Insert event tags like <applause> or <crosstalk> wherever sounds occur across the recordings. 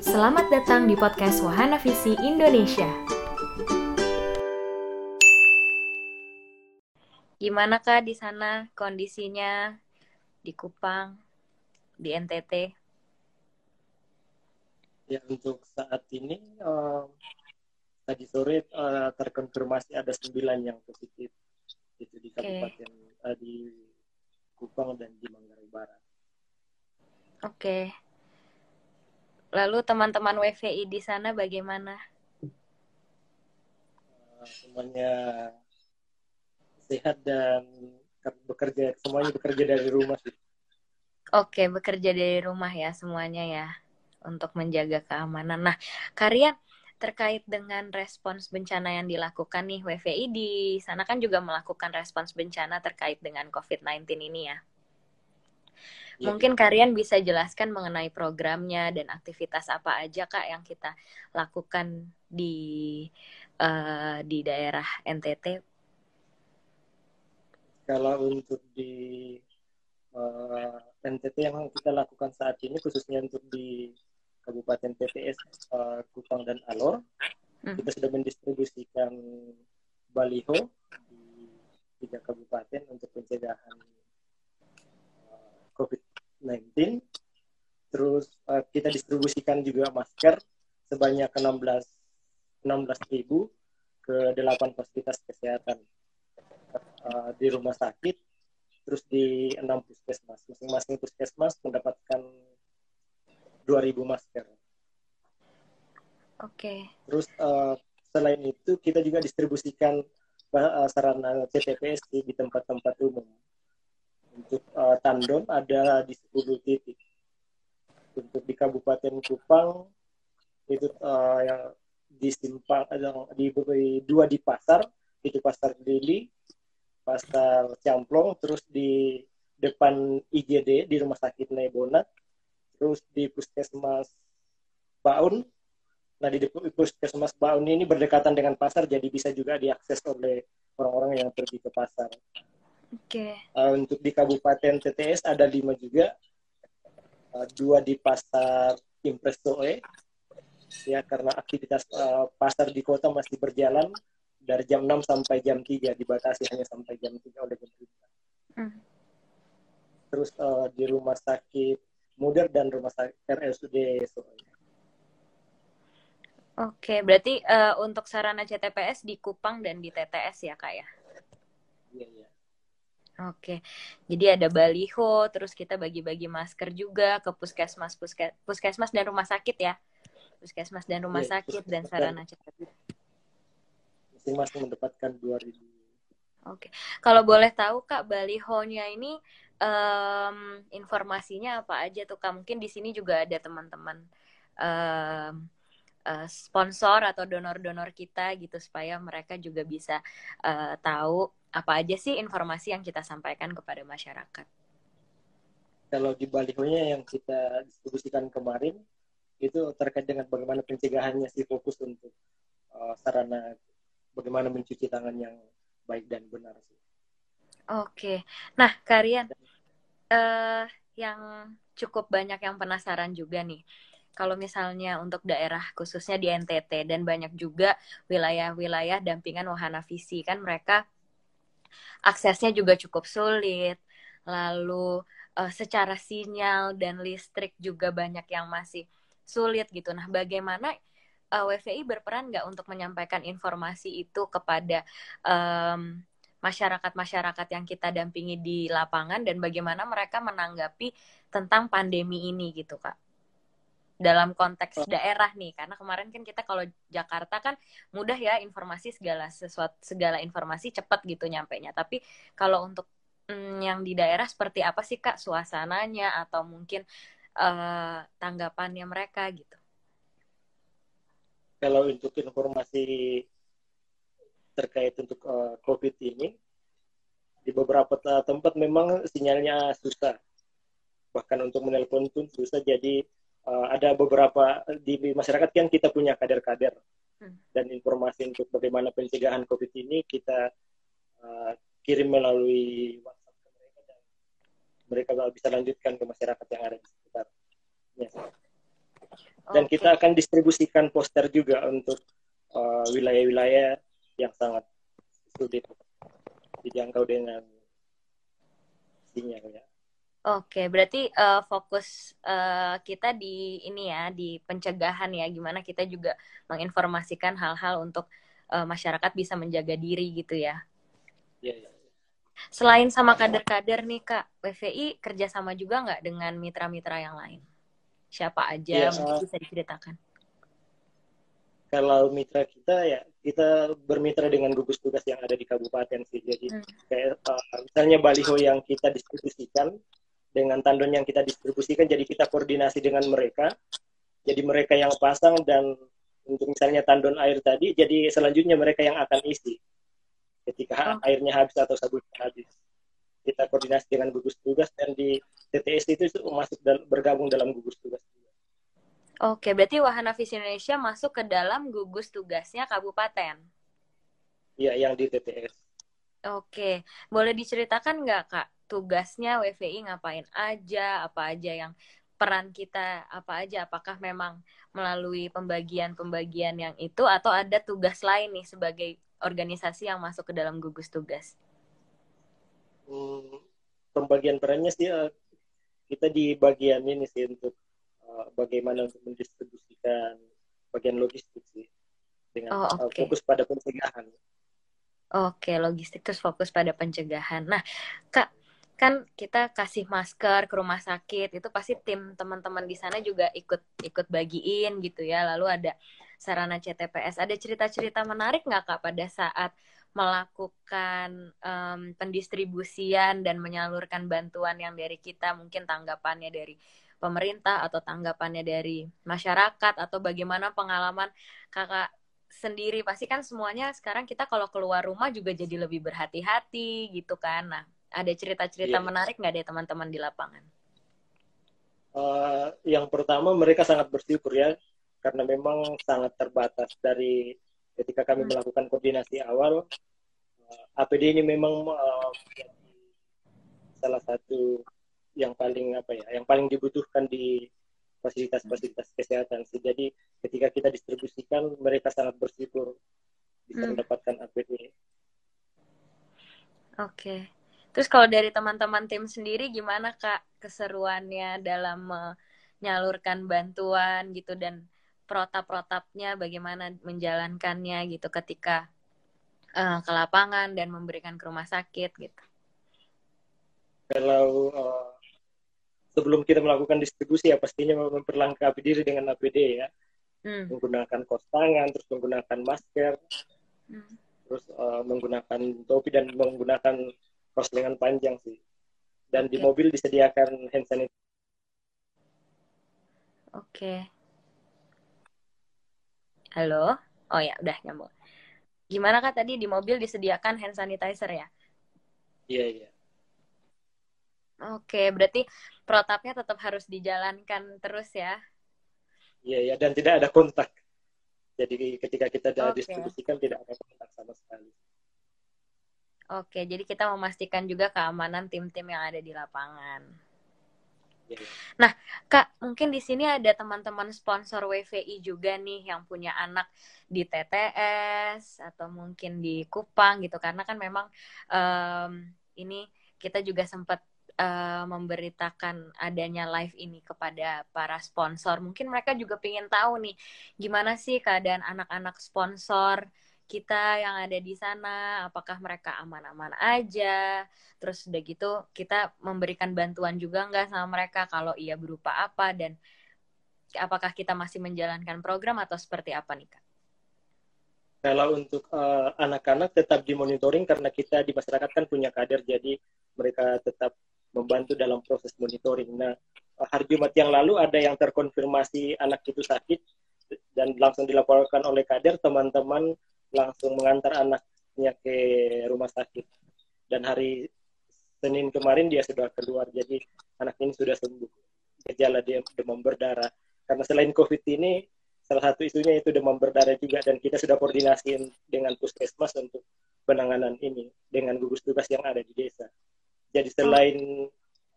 Selamat datang di podcast Wahana Visi Indonesia. Gimana kak di sana kondisinya di Kupang, di NTT? Ya untuk saat ini uh, tadi sore uh, terkonfirmasi ada sembilan yang positif itu di kabupaten okay. uh, di Kupang dan di Manggarai Barat. Oke. Okay. Lalu teman-teman WVI di sana bagaimana? Uh, semuanya sehat dan bekerja semuanya bekerja dari rumah sih. Oke, bekerja dari rumah ya semuanya ya untuk menjaga keamanan. Nah, Karya terkait dengan respons bencana yang dilakukan nih WVI di sana kan juga melakukan respons bencana terkait dengan COVID-19 ini ya. Ya, Mungkin kalian bisa jelaskan mengenai programnya dan aktivitas apa aja kak yang kita lakukan di uh, di daerah NTT. Kalau untuk di uh, eh, NTT yang kita lakukan saat ini khususnya untuk di Kabupaten TTS uh, eh, Kupang dan Alor, hmm. kita sudah mendistribusikan baliho di tiga kabupaten untuk pencegahan COVID-19. Terus uh, kita distribusikan juga masker sebanyak 16 16 ribu ke 8 fasilitas kesehatan uh, di rumah sakit, terus di 6 puskesmas. Masing-masing puskesmas mendapatkan 2.000 masker. Oke. Okay. Terus uh, selain itu kita juga distribusikan sarana CTPS di tempat-tempat umum untuk uh, tandon ada di 10 titik. Untuk di Kabupaten Kupang itu uh, yang di simpang ada di, di dua di pasar itu pasar Deli, pasar Camplong, terus di depan IGD di Rumah Sakit Nebonat, terus di Puskesmas Baun. Nah di Puskesmas Baun ini berdekatan dengan pasar, jadi bisa juga diakses oleh orang-orang yang pergi ke pasar. Oke. Okay. Uh, untuk di Kabupaten TTS ada lima juga, uh, dua di pasar Impres Soe, ya karena aktivitas uh, pasar di kota masih berjalan dari jam 6 sampai jam 3 dibatasi hanya sampai jam 3 oleh pemerintah. Mm. Terus uh, di rumah sakit Muder dan rumah sakit RSUD Soe. Oke, berarti uh, untuk sarana CTPS di Kupang dan di TTS ya kak ya? Iya, iya. Oke, jadi ada baliho, terus kita bagi-bagi masker juga ke puskesmas, puskes, puskesmas dan rumah sakit ya, puskesmas dan rumah ya, sakit dan sarana cepat. Masing-masing mendapatkan dua ribu. Oke, kalau boleh tahu kak balihonya ini um, informasinya apa aja tuh kak? Mungkin di sini juga ada teman-teman um, uh, sponsor atau donor-donor kita gitu supaya mereka juga bisa uh, tahu apa aja sih informasi yang kita sampaikan kepada masyarakat? Kalau di balihonya yang kita distribusikan kemarin itu terkait dengan bagaimana pencegahannya sih fokus untuk uh, sarana bagaimana mencuci tangan yang baik dan benar sih. Oke, nah kalian uh, yang cukup banyak yang penasaran juga nih kalau misalnya untuk daerah khususnya di NTT dan banyak juga wilayah-wilayah dampingan wahana visi kan mereka aksesnya juga cukup sulit. Lalu uh, secara sinyal dan listrik juga banyak yang masih sulit gitu. Nah, bagaimana uh, eh, WVI berperan nggak untuk menyampaikan informasi itu kepada um, masyarakat-masyarakat yang kita dampingi di lapangan dan bagaimana mereka menanggapi tentang pandemi ini gitu, Kak? Dalam konteks daerah nih karena kemarin kan kita kalau Jakarta kan mudah ya informasi segala sesuatu segala informasi cepat gitu nyampe nya tapi kalau untuk mm, yang di daerah seperti apa sih kak suasananya atau mungkin uh, tanggapannya mereka gitu? Kalau untuk informasi terkait untuk uh, COVID ini di beberapa tempat memang sinyalnya susah. Bahkan untuk menelpon pun susah. Jadi uh, ada beberapa di masyarakat kan kita punya kader-kader hmm. dan informasi untuk bagaimana pencegahan COVID ini kita uh, kirim melalui WhatsApp ke mereka dan mereka bisa lanjutkan ke masyarakat yang ada di sekitar. Ya. Dan okay. kita akan distribusikan poster juga untuk wilayah wilayah-wilayah yang sangat sulit dijangkau dengan sinyal ya. Oke, berarti uh, fokus uh, kita di ini ya, di pencegahan ya, gimana kita juga menginformasikan hal-hal untuk uh, masyarakat bisa menjaga diri gitu ya. Iya. Yeah, Selain sama kader-kader nih kak, WVI kerjasama juga nggak dengan mitra-mitra yang lain? Siapa aja yeah, mungkin bisa diceritakan? Kalau mitra kita ya kita bermitra dengan gugus tugas yang ada di kabupaten sih. Jadi hmm. kayak uh, misalnya baliho yang kita distribusikan dengan tandon yang kita distribusikan jadi kita koordinasi dengan mereka jadi mereka yang pasang dan untuk misalnya tandon air tadi jadi selanjutnya mereka yang akan isi ketika oh. airnya habis atau sabunnya habis kita koordinasi dengan gugus tugas dan di TTS itu masuk dan bergabung dalam gugus tugas Oke, berarti Wahana Visi Indonesia masuk ke dalam gugus tugasnya kabupaten. Iya, yang di TTS. Oke, boleh diceritakan nggak kak tugasnya WVI ngapain aja, apa aja yang peran kita apa aja, apakah memang melalui pembagian-pembagian yang itu atau ada tugas lain nih sebagai organisasi yang masuk ke dalam gugus tugas? Hmm, pembagian perannya sih uh, kita di bagian ini sih untuk uh, bagaimana untuk mendistribusikan bagian logistik sih dengan oh, okay. uh, fokus pada pencegahan. Oke, logistik terus fokus pada pencegahan. Nah, Kak, kan kita kasih masker ke rumah sakit itu pasti tim teman-teman di sana juga ikut ikut bagiin gitu ya. Lalu ada sarana CTPS ada cerita-cerita menarik nggak kak pada saat melakukan um, pendistribusian dan menyalurkan bantuan yang dari kita mungkin tanggapannya dari pemerintah atau tanggapannya dari masyarakat atau bagaimana pengalaman kakak sendiri? Pasti kan semuanya sekarang kita kalau keluar rumah juga jadi lebih berhati-hati gitu kan. Nah ada cerita-cerita yeah. menarik nggak deh teman-teman di lapangan? Uh, yang pertama mereka sangat bersyukur ya karena memang sangat terbatas dari ketika kami hmm. melakukan koordinasi awal uh, APD ini memang uh, salah satu yang paling apa ya yang paling dibutuhkan di fasilitas-fasilitas kesehatan sih jadi ketika kita distribusikan mereka sangat bersyukur bisa hmm. mendapatkan APD. Oke. Okay. Terus kalau dari teman-teman tim sendiri gimana Kak keseruannya dalam menyalurkan bantuan gitu dan protap-protapnya bagaimana menjalankannya gitu ketika uh, ke lapangan dan memberikan ke rumah sakit gitu. Kalau uh, sebelum kita melakukan distribusi ya pastinya memperlengkapi diri dengan APD ya. Hmm. Menggunakan kos tangan, terus menggunakan masker, hmm. terus uh, menggunakan topi dan menggunakan kaos lengan panjang sih. Dan okay. di mobil disediakan hand sanitizer. Oke. Okay. Halo? Oh ya, udah nyambung. Gimana kak tadi di mobil disediakan hand sanitizer ya? Iya, yeah, iya. Yeah. Oke, berarti protapnya tetap harus dijalankan terus ya? Iya, iya. Dan tidak ada kontak. Jadi ketika kita okay. distribusikan tidak ada kontak sama sekali. Oke, jadi kita memastikan juga keamanan tim-tim yang ada di lapangan. Iya. Nah, Kak, mungkin di sini ada teman-teman sponsor WVI juga nih yang punya anak di TTS atau mungkin di Kupang gitu, karena kan memang um, ini kita juga sempat uh, memberitakan adanya live ini kepada para sponsor. Mungkin mereka juga ingin tahu nih, gimana sih keadaan anak-anak sponsor kita yang ada di sana apakah mereka aman-aman aja terus udah gitu kita memberikan bantuan juga nggak sama mereka kalau iya berupa apa dan apakah kita masih menjalankan program atau seperti apa nih kak? Kalau untuk uh, anak-anak tetap dimonitoring karena kita di masyarakat kan punya kader jadi mereka tetap membantu dalam proses monitoring. Nah hari Jumat yang lalu ada yang terkonfirmasi anak itu sakit dan langsung dilaporkan oleh kader teman-teman langsung mengantar anaknya ke rumah sakit. Dan hari Senin kemarin dia sudah keluar jadi anak ini sudah sembuh. Gejala dia demam berdarah. Karena selain COVID ini salah satu isunya itu demam berdarah juga dan kita sudah koordinasi dengan puskesmas untuk penanganan ini dengan gugus tugas yang ada di desa. Jadi selain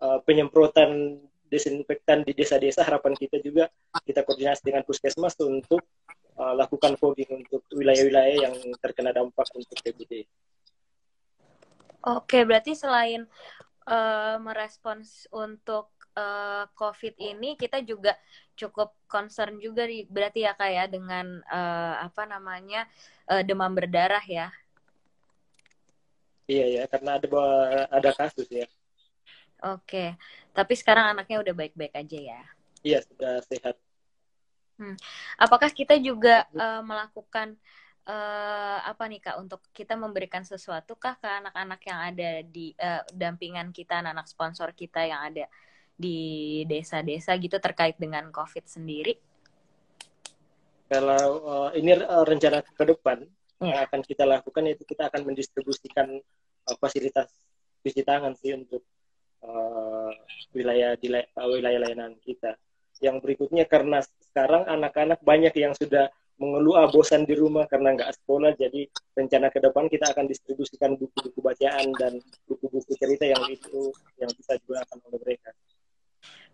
uh, penyemprotan desinfektan di desa-desa harapan kita juga kita koordinasi dengan puskesmas untuk uh, lakukan fogging untuk wilayah-wilayah yang terkena dampak untuk TBD. Oke, berarti selain uh, merespons untuk uh, COVID ini, kita juga cukup concern juga berarti ya kak ya dengan uh, apa namanya uh, demam berdarah ya. Iya ya, karena ada ada kasus ya. Oke, tapi sekarang anaknya udah baik-baik aja ya? Iya sudah sehat. Hmm. Apakah kita juga uh, melakukan uh, apa nih kak untuk kita memberikan sesuatu kah ke anak-anak yang ada di uh, dampingan kita, anak-anak sponsor kita yang ada di desa-desa gitu terkait dengan COVID sendiri? Kalau uh, ini uh, rencana ke depan yeah. yang akan kita lakukan itu kita akan mendistribusikan uh, fasilitas cuci tangan sih untuk uh, wilayah di uh, wilayah layanan kita. Yang berikutnya karena sekarang anak-anak banyak yang sudah mengeluh ah, bosan di rumah karena nggak sekolah jadi rencana ke depan kita akan distribusikan buku-buku bacaan dan buku-buku cerita yang itu yang bisa digunakan oleh mereka.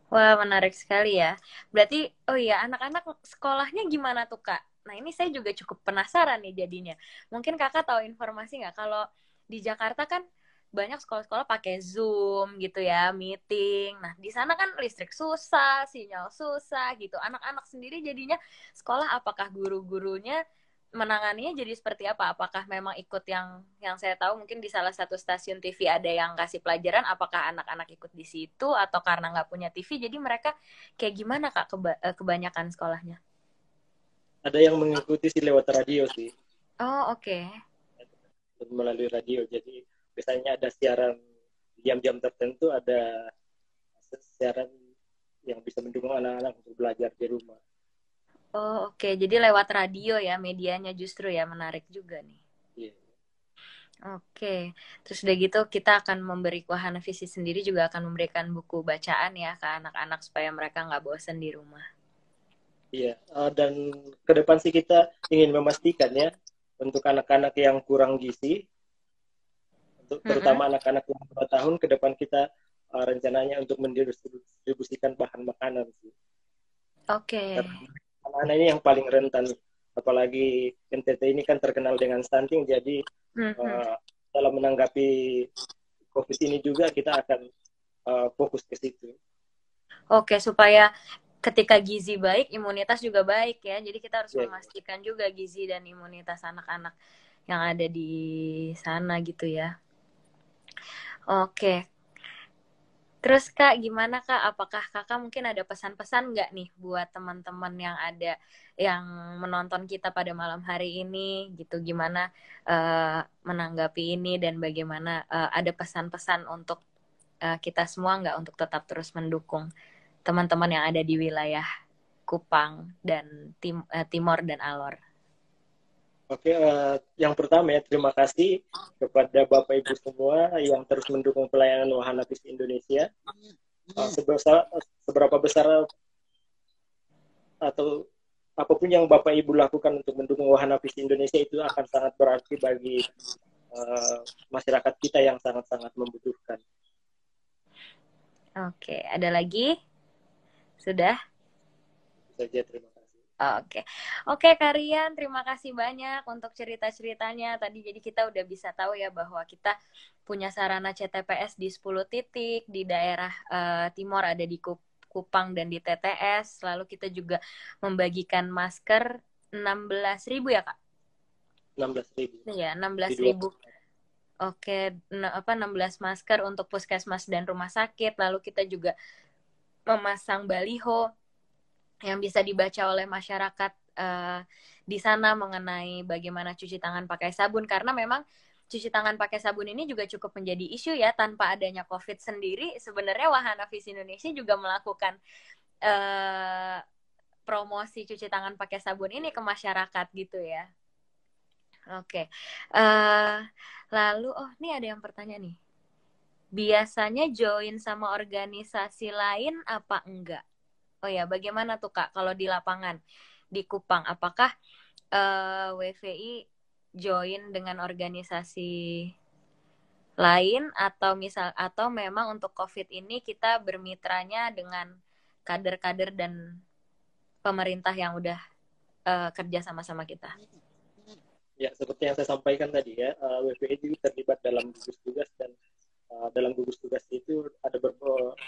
Wah menarik sekali ya. Berarti oh iya anak-anak sekolahnya gimana tuh kak? Nah ini saya juga cukup penasaran nih jadinya. Mungkin kakak tahu informasi nggak kalau di Jakarta kan banyak sekolah-sekolah pakai Zoom gitu ya, meeting. Nah, di sana kan listrik susah, sinyal susah gitu. Anak-anak sendiri jadinya sekolah apakah guru-gurunya menanganinya jadi seperti apa? Apakah memang ikut yang yang saya tahu mungkin di salah satu stasiun TV ada yang kasih pelajaran, apakah anak-anak ikut di situ atau karena nggak punya TV jadi mereka kayak gimana Kak keba eh, kebanyakan sekolahnya? Ada yang mengikuti sih lewat radio sih. Oh, oke. Okay. Melalui radio. Jadi biasanya ada siaran jam-jam tertentu ada siaran yang bisa mendukung anak-anak untuk belajar di rumah. Oh oke, okay. jadi lewat radio ya medianya justru ya menarik juga nih. Yeah. Oke, okay. terus udah gitu kita akan memberi Wahana Visi sendiri juga akan memberikan buku bacaan ya ke anak-anak supaya mereka nggak bosan di rumah. Iya, uh, dan ke depan sih kita ingin memastikan ya untuk anak-anak yang kurang gizi untuk terutama anak-anak umur dua tahun ke depan kita uh, rencananya untuk mendistribusikan bahan makanan sih. Oke. Okay. Anak-anak ini yang paling rentan, apalagi NTT ini kan terkenal dengan stunting, jadi mm-hmm. uh, dalam menanggapi COVID ini juga kita akan uh, fokus ke situ. Oke, okay, supaya ketika gizi baik, imunitas juga baik ya. Jadi kita harus yeah. memastikan juga gizi dan imunitas anak-anak yang ada di sana gitu ya. Oke. Terus Kak, gimana Kak? Apakah Kakak mungkin ada pesan-pesan nggak nih buat teman-teman yang ada yang menonton kita pada malam hari ini gitu? Gimana uh, menanggapi ini dan bagaimana uh, ada pesan-pesan untuk uh, kita semua nggak untuk tetap terus mendukung teman-teman yang ada di wilayah Kupang dan Tim, uh, Timor dan Alor? Oke, uh, yang pertama ya terima kasih kepada Bapak Ibu semua yang terus mendukung pelayanan Wahana Visi Indonesia. Uh, sebesar, seberapa besar atau apa pun yang Bapak Ibu lakukan untuk mendukung Wahana Visi Indonesia itu akan sangat berarti bagi uh, masyarakat kita yang sangat-sangat membutuhkan. Oke, ada lagi? Sudah? Saja, terima Oke, oke Karian, terima kasih banyak untuk cerita-ceritanya. Tadi jadi kita udah bisa tahu ya bahwa kita punya sarana CTPS di 10 titik di daerah uh, timur ada di Kupang dan di TTS. Lalu kita juga membagikan masker 16 ribu ya kak? 16 ribu. Iya, 16 ribu. Oke, apa 16 masker untuk puskesmas dan rumah sakit. Lalu kita juga memasang baliho yang bisa dibaca oleh masyarakat uh, di sana mengenai bagaimana cuci tangan pakai sabun karena memang cuci tangan pakai sabun ini juga cukup menjadi isu ya tanpa adanya COVID sendiri sebenarnya Wahana Visi Indonesia juga melakukan uh, promosi cuci tangan pakai sabun ini ke masyarakat gitu ya. Oke, okay. uh, lalu oh ini ada yang bertanya nih, biasanya join sama organisasi lain apa enggak? Oh ya, bagaimana tuh Kak kalau di lapangan di Kupang? Apakah uh, eh, WVI join dengan organisasi lain atau misal atau memang untuk COVID ini kita bermitranya dengan kader-kader dan pemerintah yang udah uh, kerja sama-sama kita. Ya, seperti yang saya sampaikan tadi ya, uh, eh, WPI juga terlibat dalam gugus tugas dan uh, dalam gugus tugas itu ada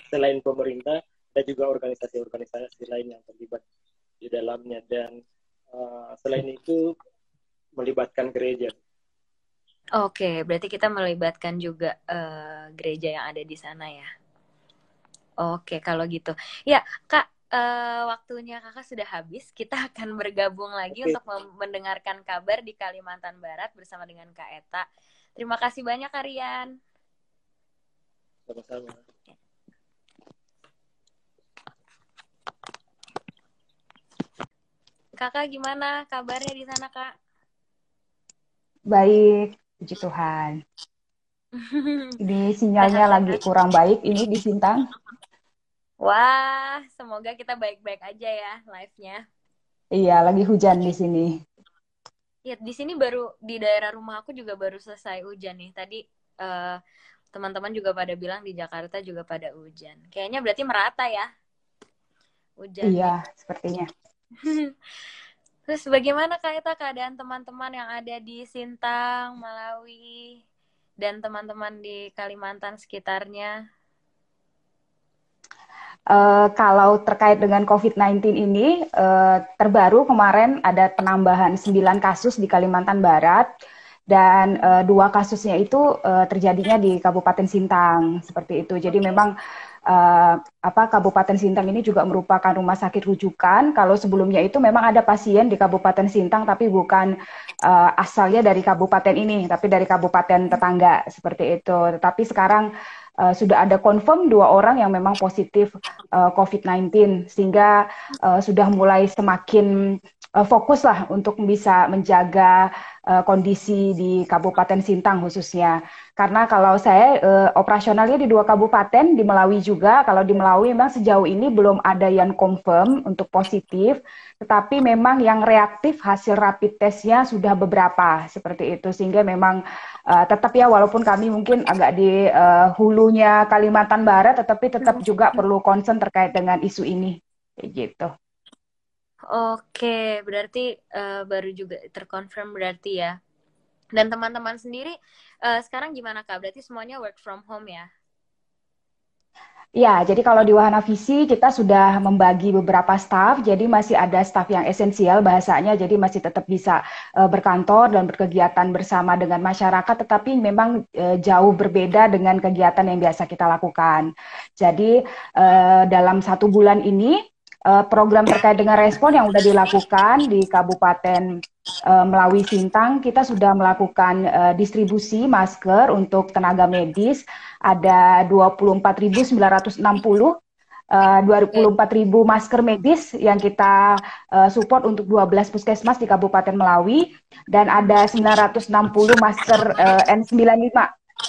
selain pemerintah ada juga organisasi-organisasi lain yang terlibat di dalamnya dan uh, selain itu melibatkan gereja Oke, berarti kita melibatkan juga uh, gereja yang ada di sana ya. Oke, kalau gitu. Ya, Kak, uh, waktunya Kakak sudah habis. Kita akan bergabung lagi Oke. untuk mendengarkan kabar di Kalimantan Barat bersama dengan Kak Eta. Terima kasih banyak, Karian. Sama-sama. Kakak gimana kabarnya di sana, Kak? Baik, Puji Tuhan. <laughs> Ini sinyalnya lagi kurang baik ini di Sintang. Wah, semoga kita baik-baik aja ya live-nya. Iya, lagi hujan di sini. Ya, di sini baru di daerah rumah aku juga baru selesai hujan nih. Tadi uh, teman-teman juga pada bilang di Jakarta juga pada hujan. Kayaknya berarti merata ya. Hujan. Iya, sepertinya. Terus bagaimana Kak Eta keadaan teman-teman yang ada di Sintang, Malawi, dan teman-teman di Kalimantan sekitarnya? Uh, kalau terkait dengan COVID-19 ini, uh, terbaru kemarin ada penambahan 9 kasus di Kalimantan Barat dan uh, dua kasusnya itu uh, terjadinya di Kabupaten Sintang seperti itu. Jadi memang uh, apa Kabupaten Sintang ini juga merupakan rumah sakit rujukan. Kalau sebelumnya itu memang ada pasien di Kabupaten Sintang tapi bukan uh, asalnya dari kabupaten ini, tapi dari kabupaten tetangga seperti itu. Tetapi sekarang uh, sudah ada confirm dua orang yang memang positif uh, COVID-19 sehingga uh, sudah mulai semakin uh, fokus lah untuk bisa menjaga uh, kondisi di Kabupaten Sintang khususnya. Karena kalau saya uh, operasionalnya di dua kabupaten, di Melawi juga. Kalau di Melawi memang sejauh ini belum ada yang confirm untuk positif, tetapi memang yang reaktif hasil rapid testnya sudah beberapa seperti itu. Sehingga memang uh, tetap ya walaupun kami mungkin agak di uh, hulunya Kalimantan Barat, tetapi tetap juga perlu concern terkait dengan isu ini. Kayak gitu. Oke, berarti uh, baru juga terkonfirm berarti ya. Dan teman-teman sendiri uh, sekarang gimana kak? Berarti semuanya work from home ya? Ya, jadi kalau di Wahana Visi kita sudah membagi beberapa staff, jadi masih ada staff yang esensial bahasanya, jadi masih tetap bisa uh, berkantor dan berkegiatan bersama dengan masyarakat, tetapi memang uh, jauh berbeda dengan kegiatan yang biasa kita lakukan. Jadi dalam satu bulan ini program terkait dengan respon yang sudah dilakukan di Kabupaten uh, melalui Sintang. Kita sudah melakukan uh, distribusi masker untuk tenaga medis. Ada 24.960 Uh, 24.000 masker medis yang kita support untuk 12 puskesmas di Kabupaten Melawi. Dan ada 960 masker uh, N95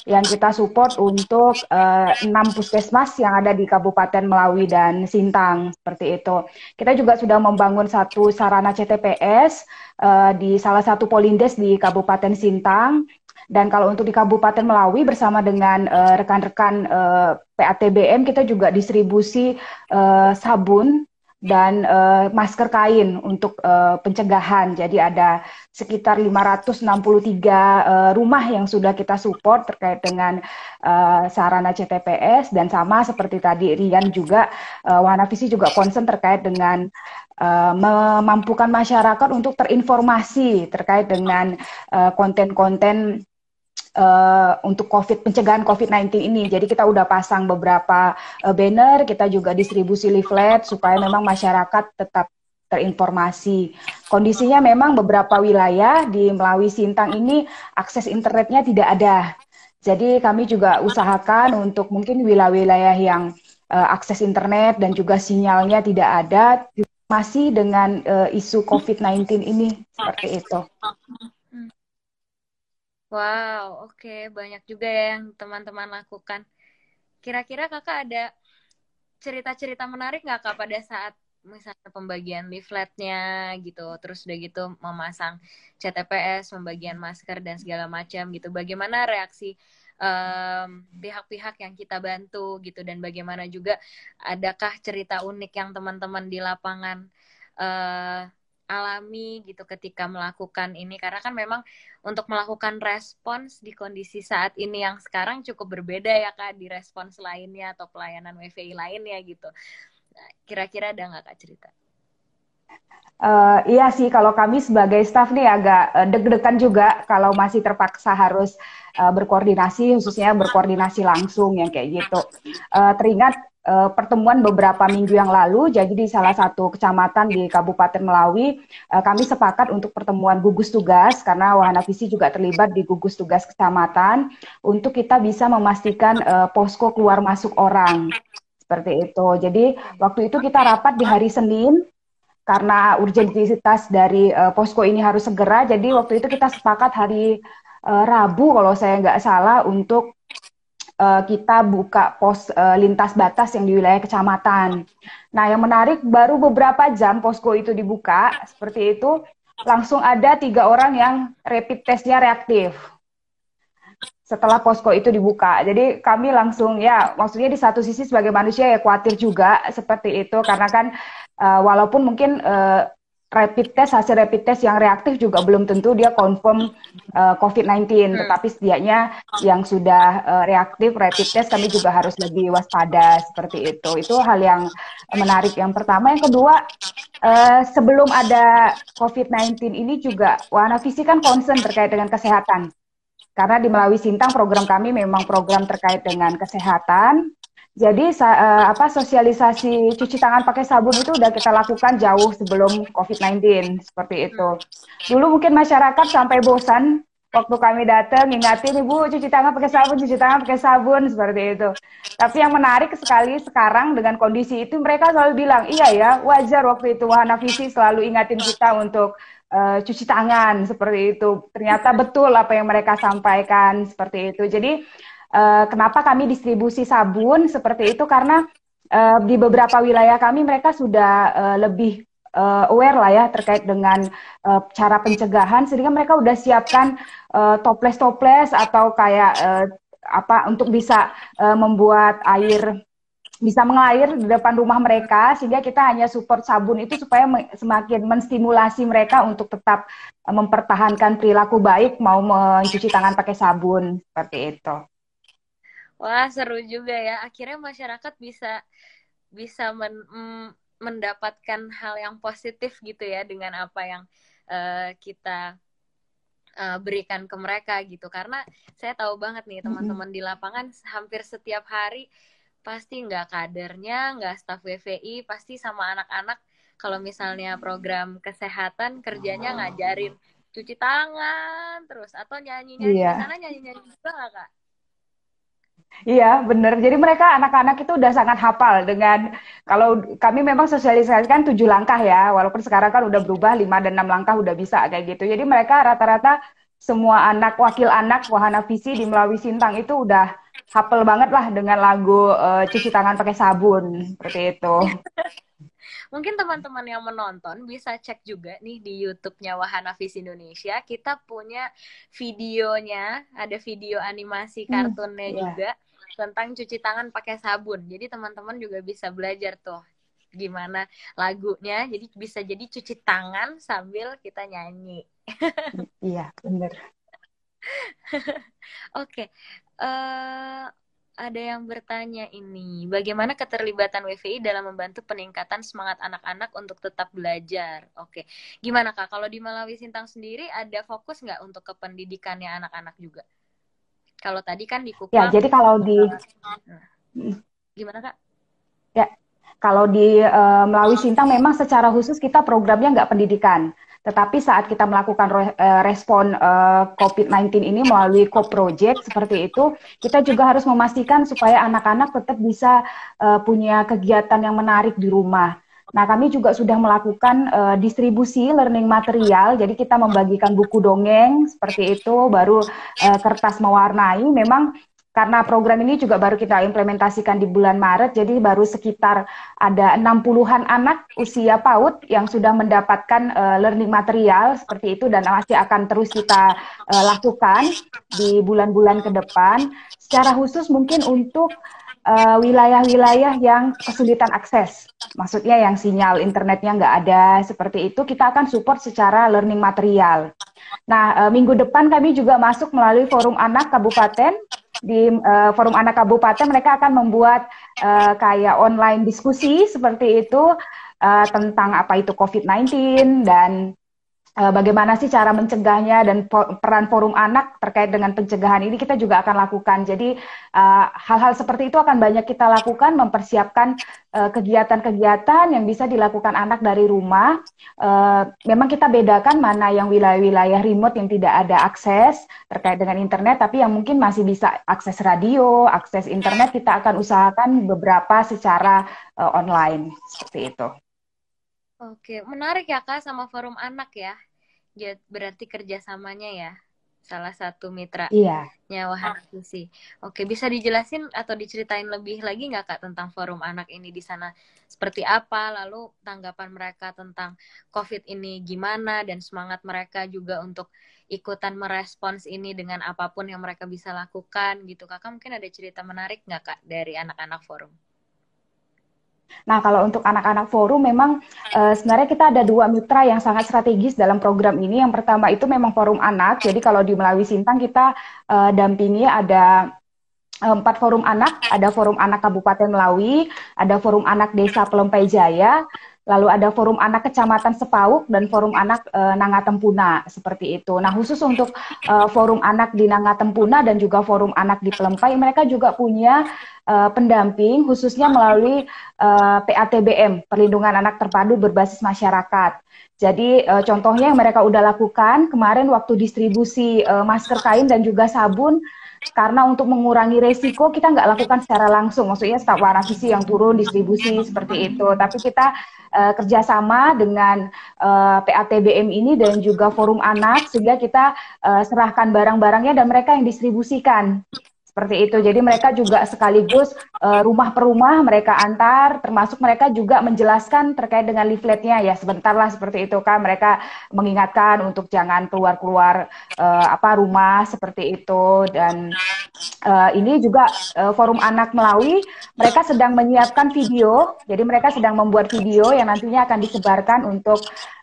yang kita support untuk uh, enam puskesmas yang ada di Kabupaten Melawi dan Sintang seperti itu. Kita juga sudah membangun satu sarana CTPS uh, eh, di salah satu polindes di Kabupaten Sintang. Dan kalau untuk di Kabupaten Melawi bersama dengan eh, rekan-rekan uh, PATBM kita juga distribusi uh, sabun dan uh, masker kain untuk uh, pencegahan. Jadi ada sekitar 563 uh, rumah yang sudah kita support terkait dengan uh, sarana CTPS dan sama seperti tadi Rian juga uh, Wahana Visi juga concern terkait dengan uh, memampukan masyarakat untuk terinformasi terkait dengan konten-konten uh, uh, untuk COVID pencegahan COVID-19 ini. Jadi kita udah pasang beberapa uh, banner, kita juga distribusi leaflet supaya memang masyarakat tetap terinformasi. Kondisinya memang beberapa wilayah di Melawi Sintang ini akses internetnya tidak ada. Jadi kami juga usahakan untuk mungkin wilayah-wilayah yang uh, akses internet dan juga sinyalnya tidak ada masih dengan uh, isu COVID-19 ini seperti itu. Wow, oke, banyak juga ya yang teman-teman lakukan. Kira-kira kakak ada cerita-cerita menarik nggak kak pada saat misalnya pembagian leafletnya gitu, terus udah gitu memasang CTPS, pembagian masker dan segala macam gitu. Bagaimana reaksi pihak-pihak um, yang kita bantu gitu dan bagaimana juga adakah cerita unik yang teman-teman di lapangan uh, alami gitu ketika melakukan ini karena kan memang untuk melakukan respons di kondisi saat ini yang sekarang cukup berbeda ya kak di respons lainnya atau pelayanan WVI lainnya gitu nah, kira-kira ada nggak kak cerita? Uh, iya sih, kalau kami sebagai staff nih agak uh, deg-degan juga kalau masih terpaksa harus uh, berkoordinasi, khususnya berkoordinasi langsung yang kayak gitu. Uh, teringat uh, pertemuan beberapa minggu yang lalu, jadi di salah satu kecamatan di Kabupaten Melawi, uh, kami sepakat untuk pertemuan gugus tugas karena Wahana Visi juga terlibat di gugus tugas kecamatan untuk kita bisa memastikan uh, posko keluar masuk orang seperti itu. Jadi waktu itu kita rapat di hari Senin karena urgentitas dari uh, posko ini harus segera, jadi waktu itu kita sepakat hari uh, Rabu kalau saya nggak salah untuk uh, kita buka pos uh, lintas batas yang di wilayah kecamatan. Nah, yang menarik baru beberapa jam posko itu dibuka seperti itu, langsung ada tiga orang yang rapid testnya reaktif setelah posko itu dibuka. Jadi kami langsung ya, maksudnya di satu sisi sebagai manusia ya khawatir juga seperti itu karena kan uh, walaupun mungkin uh, rapid test hasil rapid test yang reaktif juga belum tentu dia confirm uh, COVID-19 hmm. tetapi setidaknya yang sudah uh, reaktif rapid test kami juga harus lebih waspada seperti itu. Itu hal yang menarik. Yang pertama yang kedua uh, sebelum ada COVID-19 ini juga Wahana Visi kan concern terkait dengan kesehatan. Karena di Melawi Sintang program kami memang program terkait dengan kesehatan jadi uh, apa sosialisasi cuci tangan pakai sabun itu udah kita lakukan jauh sebelum COVID-19 seperti itu. Dulu mungkin masyarakat sampai bosan waktu kami datang ingatin ibu cuci tangan pakai sabun, cuci tangan pakai sabun seperti itu. Tapi yang menarik sekali sekarang dengan kondisi itu mereka selalu bilang iya ya wajar waktu itu Wahana Visi selalu ingatin kita untuk uh, cuci tangan seperti itu. Ternyata betul apa yang mereka sampaikan seperti itu. Jadi uh, kenapa kami distribusi sabun seperti itu karena uh, di beberapa wilayah kami mereka sudah uh, lebih uh, aware lah ya terkait dengan uh, cara pencegahan sehingga mereka udah siapkan toples-toples uh, atau kayak uh, apa untuk bisa uh, membuat air bisa mengalir di depan rumah mereka sehingga kita hanya support sabun itu supaya semakin menstimulasi mereka untuk tetap mempertahankan perilaku baik mau mencuci tangan pakai sabun seperti itu. Wah seru juga ya. Akhirnya masyarakat bisa bisa men, mm, mendapatkan hal yang positif gitu ya dengan apa yang uh, kita uh, berikan ke mereka gitu. Karena saya tahu banget nih teman-teman di lapangan hampir setiap hari pasti nggak kadernya, nggak staf WVI, pasti sama anak-anak kalau misalnya program kesehatan kerjanya ngajarin cuci tangan terus atau nyanyi-nyanyi yeah. sana nyanyi-nyanyi juga nggak kak? Iya, benar. Jadi mereka anak-anak itu udah sangat hafal dengan kalau kami memang sosialisasikan tujuh langkah ya, walaupun sekarang kan udah berubah lima dan enam langkah udah bisa kayak gitu. Jadi mereka rata-rata semua anak wakil anak wahana visi di Melawi Sintang itu udah hafal banget lah dengan lagu uh, cuci tangan pakai sabun seperti itu. <laughs> Mungkin teman-teman yang menonton bisa cek juga nih di YouTube-nya Wahana Visi Indonesia. Kita punya videonya, ada video animasi hmm, kartunnya hmm, juga tentang cuci tangan pakai sabun. Jadi teman-teman juga bisa belajar tuh gimana lagunya. Jadi bisa jadi cuci tangan sambil kita nyanyi. iya, benar. <laughs> Oke. okay. Uh, eh, ada yang bertanya ini, bagaimana keterlibatan WVI dalam membantu peningkatan semangat anak-anak untuk tetap belajar? Oke, gimana kak? Kalau di Malawi Sintang sendiri ada fokus nggak untuk kependidikannya anak-anak juga? Kalau tadi kan di Kupang. Ya, jadi kalau di gimana kak? Ya, kalau di uh, Melawi Sintang memang secara khusus kita programnya nggak pendidikan. Tetapi saat kita melakukan re, uh, respon uh, COVID-19 ini melalui co-project seperti itu, kita juga harus memastikan supaya anak-anak tetap bisa uh, punya kegiatan yang menarik di rumah. Nah, kami juga sudah melakukan uh, distribusi learning material. Jadi kita membagikan buku dongeng seperti itu, baru uh, kertas mewarnai. Memang karena program ini juga baru kita implementasikan di bulan Maret, jadi baru sekitar ada 60-an anak usia PAUD yang sudah mendapatkan uh, learning material seperti itu dan masih akan terus kita uh, lakukan di bulan-bulan ke depan. Secara khusus mungkin untuk wilayah-wilayah uh, yang kesulitan akses, maksudnya yang sinyal internetnya nggak ada seperti itu, kita akan support secara learning material. Nah, uh, minggu depan kami juga masuk melalui forum anak kabupaten di uh, forum anak kabupaten mereka akan membuat uh, kayak online diskusi seperti itu uh, tentang apa itu COVID-19 dan bagaimana sih cara mencegahnya dan peran forum anak terkait dengan pencegahan ini kita juga akan lakukan. Jadi eh, hal-hal seperti itu akan banyak kita lakukan mempersiapkan kegiatan-kegiatan uh, yang bisa dilakukan anak dari rumah. Memang kita bedakan mana yang wilayah-wilayah remote yang tidak ada akses terkait dengan internet, tapi yang mungkin masih bisa akses radio, akses internet kita akan usahakan beberapa secara online seperti itu. Oke, menarik ya Kak sama forum anak ya. Jadi berarti kerjasamanya ya salah satu mitra iya. nyawa sih. Oke, bisa dijelasin atau diceritain lebih lagi nggak Kak tentang forum anak ini di sana seperti apa? Lalu tanggapan mereka tentang COVID ini gimana dan semangat mereka juga untuk ikutan merespons ini dengan apa pun yang mereka bisa lakukan gitu. Kakak mungkin ada cerita menarik nggak Kak dari anak-anak forum? Nah, kalau untuk anak-anak forum memang uh, sebenarnya kita ada dua mitra yang sangat strategis dalam program ini. Yang pertama itu memang forum anak. Jadi kalau di Melawi Sintang kita uh, dampingi ada eh, empat forum anak, ada forum anak Kabupaten Melawi, ada forum anak Desa Pelompai Jaya, lalu ada forum anak Kecamatan Sepauk dan forum anak e, Nangatempuna seperti itu. Nah khusus untuk e, forum anak di Nangatempuna dan juga forum anak di Pelompai, mereka juga punya uh, pendamping khususnya melalui eh, PATBM Perlindungan Anak Terpadu Berbasis Masyarakat. Jadi uh, contohnya yang mereka udah lakukan kemarin waktu distribusi uh, masker kain dan juga sabun karena untuk mengurangi resiko kita nggak lakukan secara langsung, maksudnya staf warna visi yang turun distribusi seperti itu, tapi kita uh, kerjasama dengan uh, PATBM ini dan juga forum anak sehingga kita uh, serahkan barang-barangnya dan mereka yang distribusikan seperti itu. Jadi mereka juga sekaligus uh, rumah per rumah mereka antar, termasuk mereka juga menjelaskan terkait dengan leafletnya ya sebentar lah seperti itu kan mereka mengingatkan untuk jangan keluar-keluar uh, apa rumah seperti itu dan uh, ini juga uh, forum anak Melawi mereka sedang menyiapkan video, jadi mereka sedang membuat video yang nantinya akan disebarkan untuk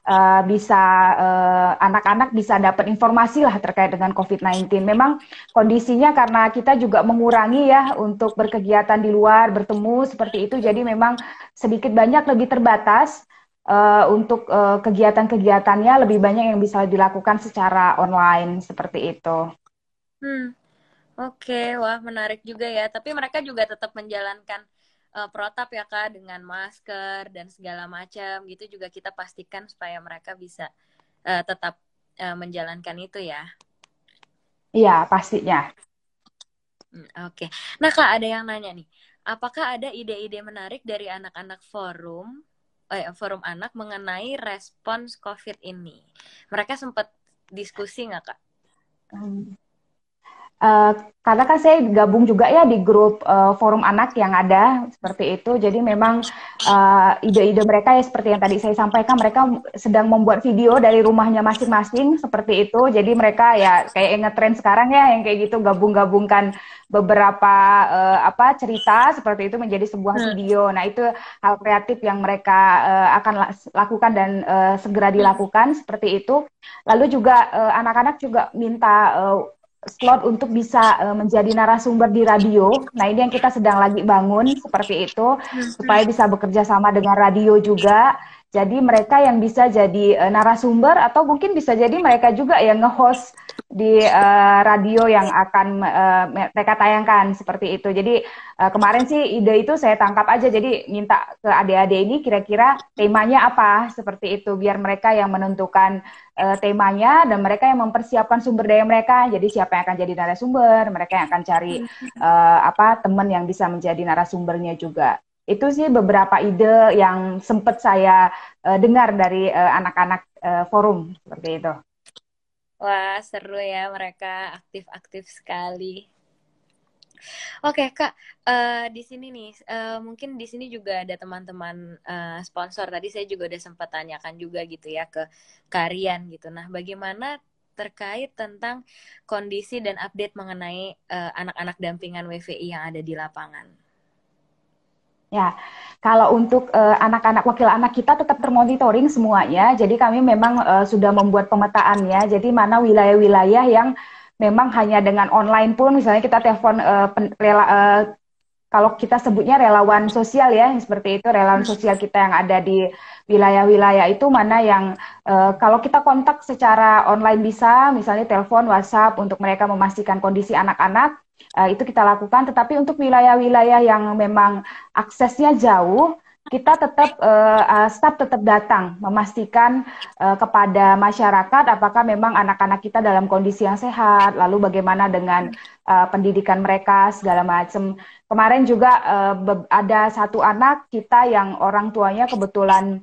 uh, bisa uh, anak-anak bisa dapat informasi lah terkait dengan COVID-19. Memang kondisinya karena kita juga mengurangi ya untuk berkegiatan di luar, bertemu seperti itu, jadi memang sedikit banyak lebih terbatas. Uh, untuk uh, kegiatan-kegiatannya lebih banyak yang bisa dilakukan secara online seperti itu. Hmm. Oke, okay. wah menarik juga ya. Tapi mereka juga tetap menjalankan uh, protap ya kak dengan masker dan segala macam gitu juga kita pastikan supaya mereka bisa uh, tetap uh, menjalankan itu ya. Iya pastinya. Hmm, Oke, okay. nah kak ada yang nanya nih, apakah ada ide-ide menarik dari anak-anak forum, eh, forum anak mengenai respons COVID ini? Mereka sempat diskusi nggak kak? Hmm. Uh, karena kan saya gabung juga ya di grup uh, forum anak yang ada seperti itu. Jadi memang uh, ide-ide mereka ya seperti yang tadi saya sampaikan, mereka sedang membuat video dari rumahnya masing-masing seperti itu. Jadi mereka ya kayak yang ngetrend sekarang ya yang kayak gitu gabung-gabungkan beberapa uh, apa cerita seperti itu menjadi sebuah hmm. video. Nah itu hal kreatif yang mereka uh, akan lakukan dan uh, segera dilakukan seperti itu. Lalu juga anak-anak uh, juga minta uh, slot untuk bisa uh, menjadi narasumber di radio. Nah, ini yang kita sedang lagi bangun seperti itu supaya bisa bekerja sama dengan radio juga. Jadi mereka yang bisa jadi uh, narasumber atau mungkin bisa jadi mereka juga yang nge-host di uh, radio yang akan uh, mereka tayangkan seperti itu. Jadi uh, kemarin sih ide itu saya tangkap aja jadi minta ke adik-adik ini kira-kira temanya apa seperti itu biar mereka yang menentukan uh, temanya dan mereka yang mempersiapkan sumber daya mereka. Jadi siapa yang akan jadi narasumber, mereka yang akan cari uh, apa teman yang bisa menjadi narasumbernya juga itu sih beberapa ide yang sempat saya uh, dengar dari eh, anak-anak uh, uh, forum seperti itu. Wah seru ya mereka aktif-aktif sekali. Oke kak, uh, di sini nih uh, mungkin di sini juga ada teman-teman uh, sponsor. Tadi saya juga udah sempat tanyakan juga gitu ya ke kalian gitu. Nah, bagaimana terkait tentang kondisi dan update mengenai anak-anak uh, dampingan WVI yang ada di lapangan? Ya, kalau untuk anak-anak uh, wakil anak kita tetap termonitoring semuanya. Jadi kami memang uh, sudah membuat pemetaannya. Jadi mana wilayah-wilayah yang memang hanya dengan online pun misalnya kita telepon uh, rela, uh, kalau kita sebutnya relawan sosial ya seperti itu relawan hmm. sosial kita yang ada di wilayah-wilayah itu mana yang uh, kalau kita kontak secara online bisa misalnya telepon WhatsApp untuk mereka memastikan kondisi anak-anak uh, itu kita lakukan. Tetapi untuk wilayah-wilayah yang memang aksesnya jauh kita tetap uh, staff tetap datang memastikan uh, kepada masyarakat apakah memang anak-anak kita dalam kondisi yang sehat lalu bagaimana dengan uh, pendidikan mereka segala macam kemarin juga uh, ada satu anak kita yang orang tuanya kebetulan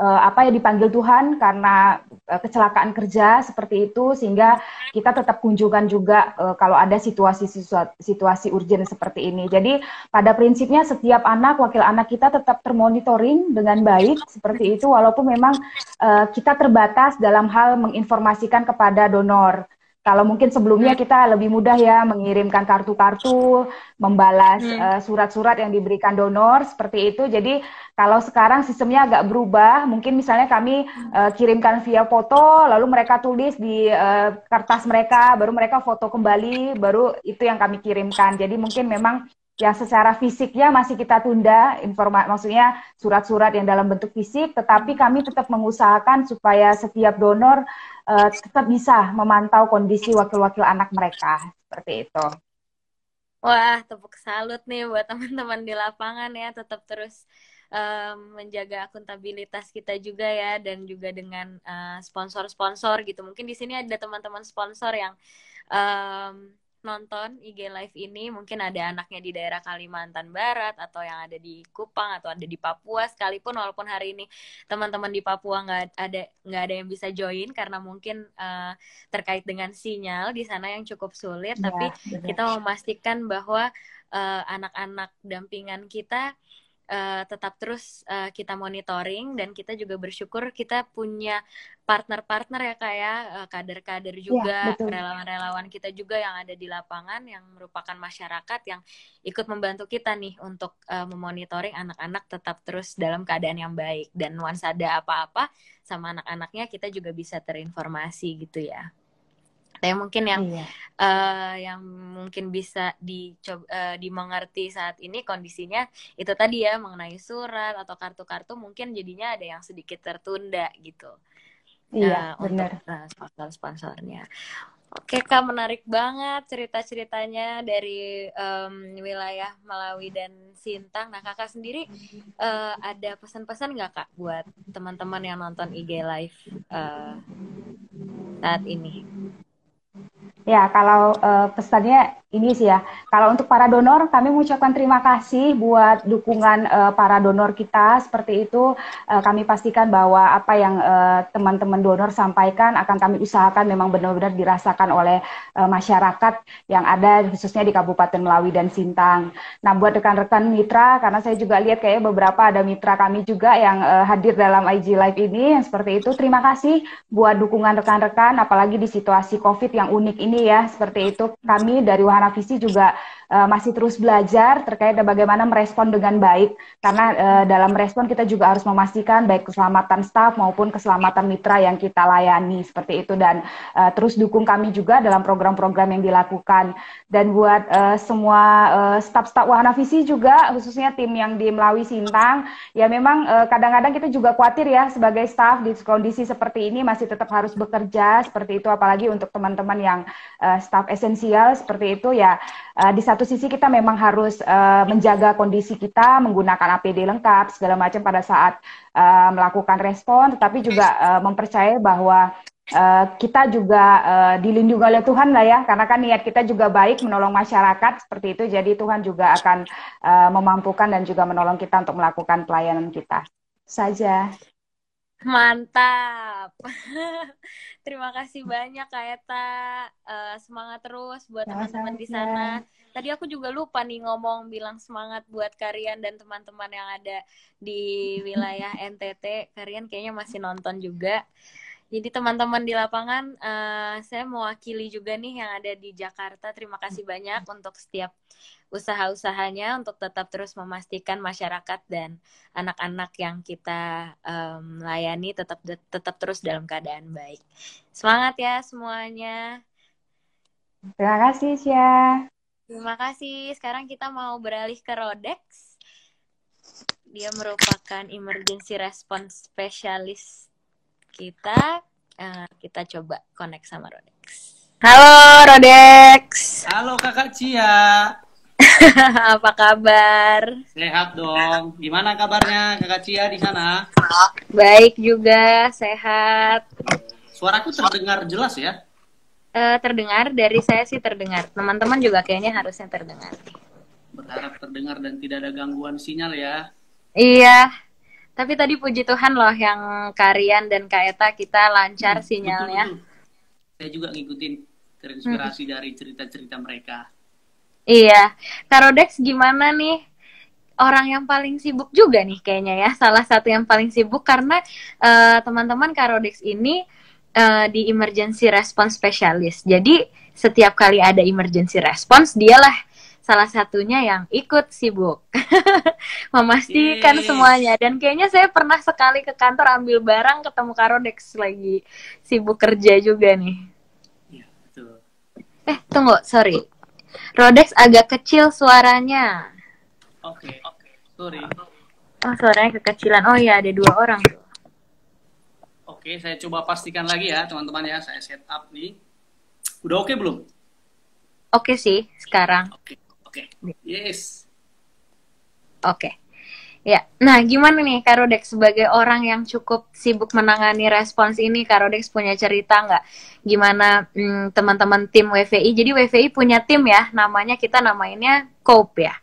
uh, apa ya dipanggil Tuhan karena uh, kecelakaan kerja seperti itu sehingga kita tetap kunjungan juga uh, kalau ada situasi situasi urgent seperti ini. Jadi pada prinsipnya setiap anak wakil anak kita tetap termonitoring dengan baik seperti itu walaupun memang uh, kita terbatas dalam hal menginformasikan kepada donor. Kalau mungkin sebelumnya hmm. kita lebih mudah ya mengirimkan kartu-kartu, membalas hmm. surat-surat hmm. uh, yang diberikan donor seperti itu. Jadi kalau sekarang sistemnya agak berubah, mungkin misalnya kami uh, kirimkan via foto, lalu mereka tulis di uh, kertas mereka, baru mereka foto kembali, baru itu yang kami kirimkan. Jadi mungkin memang yang secara fisiknya masih kita tunda, informa maksudnya surat-surat yang dalam bentuk fisik, tetapi kami tetap mengusahakan supaya setiap donor uh, tetap bisa memantau kondisi wakil-wakil anak mereka seperti itu. Wah, tepuk salut nih buat teman-teman di lapangan ya, tetap terus um, menjaga akuntabilitas kita juga ya, dan juga dengan sponsor-sponsor uh, gitu. Mungkin di sini ada teman-teman sponsor yang um, nonton IG live ini mungkin ada anaknya di daerah Kalimantan Barat atau yang ada di Kupang atau ada di Papua sekalipun walaupun hari ini teman-teman di Papua nggak ada nggak ada yang bisa join karena mungkin uh, terkait dengan sinyal di sana yang cukup sulit ya, tapi bener. kita memastikan bahwa eh, anak-anak uh, dampingan kita uh, tetap terus uh, kita monitoring dan kita juga bersyukur kita punya partner-partner ya kayak ya, uh, kader-kader iya, juga relawan-relawan kita juga yang ada di lapangan yang merupakan masyarakat yang ikut membantu kita nih untuk uh, memonitoring anak-anak tetap terus dalam keadaan yang baik. Dan nuansa ada apa-apa sama anak-anaknya kita juga bisa terinformasi gitu ya. Tapi mungkin yang iya. uh, yang mungkin bisa dicoba uh, dimengerti saat ini kondisinya itu tadi ya mengenai surat atau kartu-kartu mungkin jadinya ada yang sedikit tertunda gitu. Iya, uh, benar. Untuk uh, sponsor-sponsornya. Oke kak, menarik banget cerita-ceritanya dari um, wilayah Malawi dan Sintang. Nah kakak sendiri uh, ada pesan-pesan nggak kak buat teman-teman yang nonton IG Live uh, saat ini? Ya, kalau uh, pesannya ini sih ya. Kalau untuk para donor, kami mengucapkan terima kasih buat dukungan uh, para donor kita. Seperti itu, uh, kami pastikan bahwa apa yang teman-teman uh, donor sampaikan akan kami usahakan memang benar-benar dirasakan oleh uh, masyarakat yang ada khususnya di Kabupaten Melawi dan Sintang. Nah, buat rekan-rekan mitra, karena saya juga lihat kayak beberapa ada mitra kami juga yang uh, hadir dalam IG Live ini, yang seperti itu. Terima kasih buat dukungan rekan-rekan, apalagi di situasi COVID yang unik ini ini ya seperti itu. Kami dari Wahana Visi juga uh, masih terus belajar terkait bagaimana merespon dengan baik. Karena uh, dalam respon kita juga harus memastikan baik keselamatan staf maupun keselamatan mitra yang kita layani seperti itu. Dan uh, terus dukung kami juga dalam program-program yang dilakukan. Dan buat uh, semua uh, staf-staf Wahana Visi juga khususnya tim yang di Melawi Sintang ya memang kadang-kadang uh, kita juga khawatir ya sebagai staf di kondisi seperti ini masih tetap harus bekerja seperti itu. Apalagi untuk teman-teman yang uh, staf esensial seperti itu ya uh, di satu sisi kita memang harus uh, menjaga kondisi kita menggunakan APD lengkap segala macam pada saat uh, melakukan respon tetapi juga uh, mempercayai bahwa Uh, kita juga uh, dilindungi oleh Tuhan lah ya, karena kan niat kita juga baik menolong masyarakat seperti itu, jadi Tuhan juga akan uh, memampukan dan juga menolong kita untuk melakukan pelayanan kita. Saja. Mantap. <laughs> Terima kasih banyak Kak Eta. Uh, semangat terus buat teman-teman di sana. Tadi aku juga lupa nih ngomong bilang semangat buat Karian dan teman-teman yang ada di wilayah <laughs> NTT. Karian kayaknya masih nonton juga. Jadi teman-teman di lapangan, eh, saya mewakili juga nih yang ada di Jakarta. Terima kasih banyak untuk setiap usaha-usahanya untuk tetap terus memastikan masyarakat dan anak-anak yang kita em, layani tetap tetap terus dalam keadaan baik. Semangat ya semuanya. Terima kasih, Cia. Terima kasih. Sekarang kita mau beralih ke Rodex. Dia merupakan emergency response specialist kita. Eh, kita coba connect sama Rodex. Halo Rodex. Halo kakak Cia, <laughs> Apa kabar? sehat dong. Gimana kabarnya kakak Cia di sana? Baik juga, sehat. Suaraku terdengar jelas ya? Eh, terdengar dari saya sih terdengar. Teman-teman juga kayaknya harusnya terdengar. Berharap terdengar dan tidak ada gangguan sinyal ya. Iya. Tapi tadi puji Tuhan loh yang Karian dan Kak Eta kita lancar Hmm, sinyalnya. Saya juga ngikutin terinspirasi dari cerita-cerita mereka. Iya. Karodex gimana nih? Orang yang paling sibuk juga nih kayaknya ya. Salah satu yang paling sibuk karena eh, teman-teman Karodex ini eh, di emergency response specialist. Jadi setiap kali ada emergency response dialah salah satunya yang ikut sibuk <laughs> memastikan Yes. semuanya dan kayaknya saya pernah sekali ke kantor ambil barang ketemu Karodex lagi sibuk kerja juga nih. Iya, betul. Eh, tunggu, sorry. Rodex agak kecil suaranya. Oke, oke. Sorry. Oh, suaranya kekecilan. Oh iya, ada dua orang tuh. Oke, saya coba pastikan lagi ya teman-teman ya. Saya setup nih. Udah oke belum? Oke sih, sekarang. Oke, oke. Yes. Oke. Ya, nah gimana nih Karodex sebagai orang yang cukup sibuk menangani respons ini, Karodex punya cerita nggak? Gimana hmm, teman-teman tim WVI? Jadi WVI punya tim ya, namanya kita namainnya COPE ya.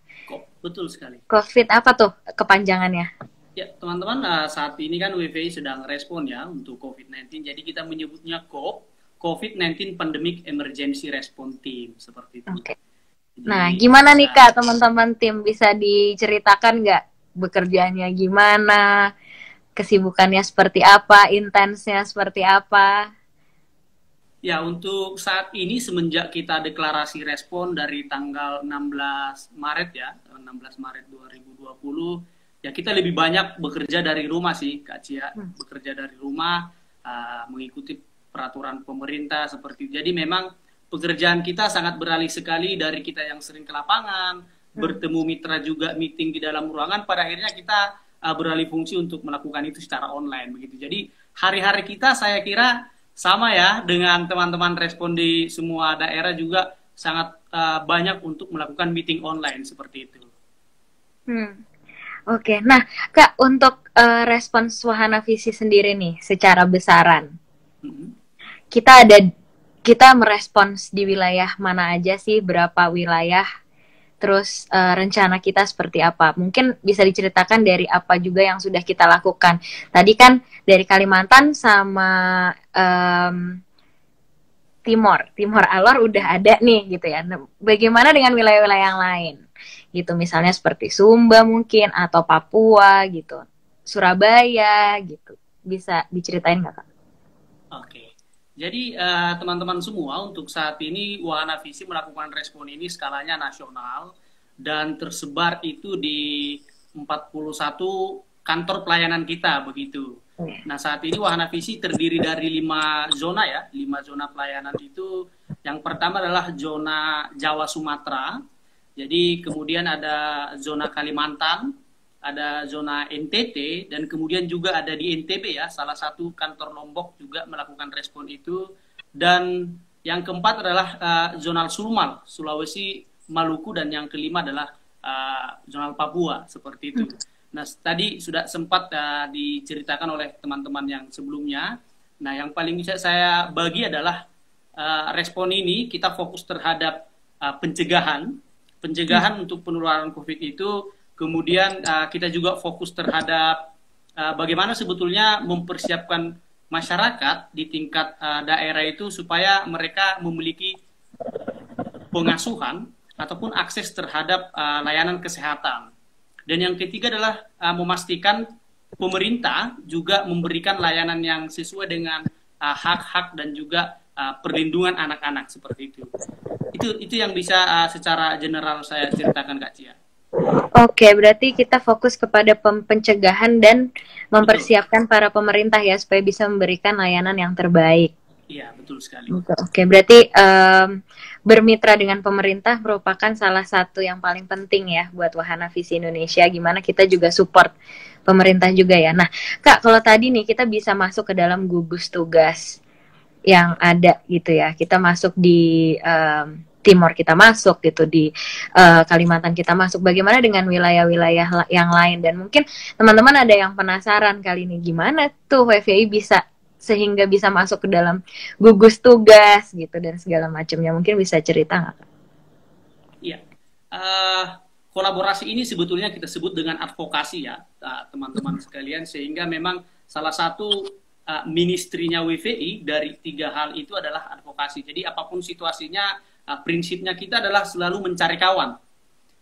Betul sekali. COVID apa tuh kepanjangannya? Ya, teman-teman, eh, saat ini kan WVI sedang respon ya untuk COVID-19. Jadi kita menyebutnya COP, COVID-19 Pandemic Emergency Response Team, seperti itu. Jadi, Nah, gimana nih Kak, teman-teman tim bisa diceritakan nggak bekerjanya gimana, kesibukannya seperti apa, intensnya seperti apa? Ya, untuk saat ini semenjak kita deklarasi respon dari tanggal 16 Maret ya, 16 Maret 2020, ya kita lebih banyak bekerja dari rumah sih, Kak Cia. Hmm. Bekerja dari rumah, uh, mengikuti peraturan pemerintah seperti itu. Jadi memang pekerjaan kita sangat beralih sekali dari kita yang sering ke lapangan, bertemu mitra juga meeting di dalam ruangan, pada akhirnya kita uh, beralih fungsi untuk melakukan itu secara online begitu. Jadi hari-hari kita saya kira sama ya dengan teman-teman respon di semua daerah juga sangat uh, banyak untuk melakukan meeting online seperti itu. Hmm. Oke, nah Kak, untuk eh, respons Wahana Visi sendiri nih, secara besaran, Mhm. kita ada kita merespons di wilayah mana aja sih, berapa wilayah, terus eh, rencana kita seperti apa? Mungkin bisa diceritakan dari apa juga yang sudah kita lakukan. Tadi kan dari Kalimantan sama em, Timor, Timor Alor udah ada nih gitu ya. Nah, Bagaimana dengan wilayah-wilayah yang lain? Gitu misalnya seperti Sumba mungkin atau Papua gitu. Surabaya gitu. Bisa diceritain nggak Kak? Oke. Jadi eh, teman-teman semua untuk saat ini Wahana Visi melakukan respon ini skalanya nasional dan tersebar itu di 41 kantor pelayanan kita begitu. Nah saat ini Wahana Visi terdiri dari lima zona ya, lima zona pelayanan itu. Yang pertama adalah zona Jawa Sumatera, jadi kemudian ada zona Kalimantan, ada zona NTT, dan kemudian juga ada di NTB ya, salah satu kantor Lombok juga melakukan respon itu. Dan yang keempat adalah uh, zona Sulmal, Sulawesi, Maluku, dan yang kelima adalah uh, zona Papua, seperti itu. Nah, tadi sudah sempat uh, diceritakan oleh teman-teman yang sebelumnya. Nah, yang paling bisa saya bagi adalah uh, respon ini kita fokus terhadap uh, pencegahan, pencegahan untuk penularan COVID itu. Kemudian uh, kita juga fokus terhadap uh, bagaimana sebetulnya mempersiapkan masyarakat di tingkat uh, daerah itu supaya mereka memiliki pengasuhan ataupun akses terhadap uh, layanan kesehatan. Dan yang ketiga adalah uh, memastikan pemerintah juga memberikan layanan yang sesuai dengan hak-hak uh, dan juga uh, perlindungan anak-anak seperti itu. Itu itu yang bisa uh, secara general saya ceritakan Kak Cia. Oke, berarti kita fokus kepada pencegahan dan mempersiapkan betul. para pemerintah ya supaya bisa memberikan layanan yang terbaik. Iya, betul sekali. Oke, berarti um, bermitra dengan pemerintah merupakan salah satu yang paling penting ya buat Wahana Visi Indonesia. Gimana kita juga support pemerintah juga ya. Nah, Kak, kalau tadi nih kita bisa masuk ke dalam gugus tugas yang ada gitu ya. Kita masuk di um, Timor kita masuk gitu di uh, Kalimantan kita masuk. Bagaimana dengan wilayah-wilayah yang lain dan mungkin teman-teman ada yang penasaran kali ini gimana tuh WVI bisa sehingga bisa masuk ke dalam gugus tugas gitu dan segala macamnya. Mungkin bisa cerita nggak? Iya. Uh, kolaborasi ini sebetulnya kita sebut dengan advokasi ya teman-teman sekalian sehingga memang salah satu uh, ministrinya WVI dari tiga hal itu adalah advokasi. Jadi apa pun situasinya uh, prinsipnya kita adalah selalu mencari kawan.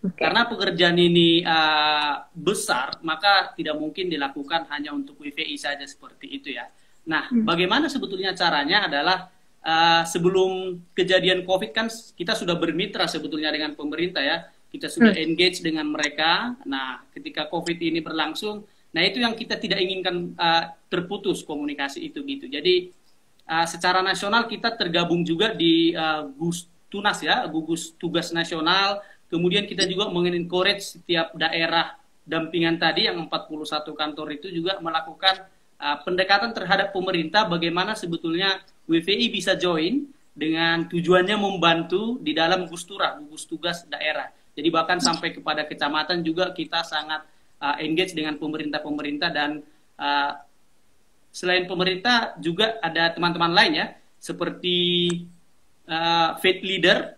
Okay. Karena pekerjaan ini uh, besar, maka tidak mungkin dilakukan hanya untuk WVI saja seperti itu ya. Nah, hmm. bagaimana sebetulnya caranya adalah uh, sebelum kejadian COVID kan kita sudah bermitra sebetulnya dengan pemerintah ya. Kita sudah hmm. engage dengan mereka. Nah, ketika COVID ini berlangsung, nah itu yang kita tidak inginkan uh, terputus komunikasi itu gitu. Jadi uh, secara nasional kita tergabung juga di uh, GUS Tunas ya, gugus tugas nasional. Kemudian kita juga mengencourage setiap daerah dampingan tadi yang 41 kantor itu juga melakukan uh, pendekatan terhadap pemerintah bagaimana sebetulnya WVI bisa join dengan tujuannya membantu di dalam gustura, gugus tugas daerah. Jadi bahkan sampai kepada kecamatan juga kita sangat uh, engage dengan pemerintah-pemerintah dan uh, selain pemerintah juga ada teman-teman lain ya seperti uh, faith leader,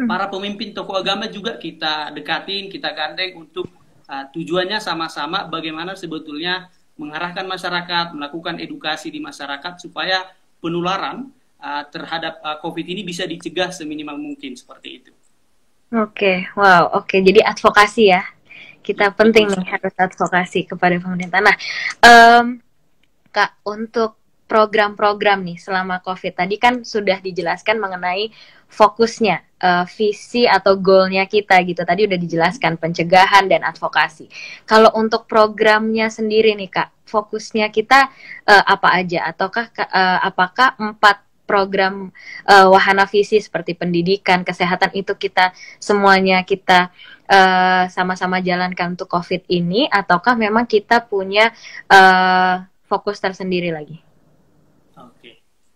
hmm. para pemimpin tokoh agama juga kita dekatin, kita gandeng untuk uh, tujuannya sama-sama bagaimana sebetulnya mengarahkan masyarakat, melakukan edukasi di masyarakat supaya penularan uh, terhadap uh, COVID ini bisa dicegah seminimal mungkin seperti itu. Oke, okay. wow, oke. Okay. Jadi advokasi ya, kita penting nih harus advokasi kepada pemerintah. Nah, um, kak untuk program-program nih selama COVID tadi kan sudah dijelaskan mengenai fokusnya, uh, visi atau goalnya kita gitu. Tadi udah dijelaskan pencegahan dan advokasi. Kalau untuk programnya sendiri nih kak, fokusnya kita uh, apa aja? Ataukah uh, apakah empat program uh, wahana visi seperti pendidikan, kesehatan itu kita semuanya kita sama-sama uh, jalankan untuk COVID ini, ataukah memang kita punya uh, fokus tersendiri lagi?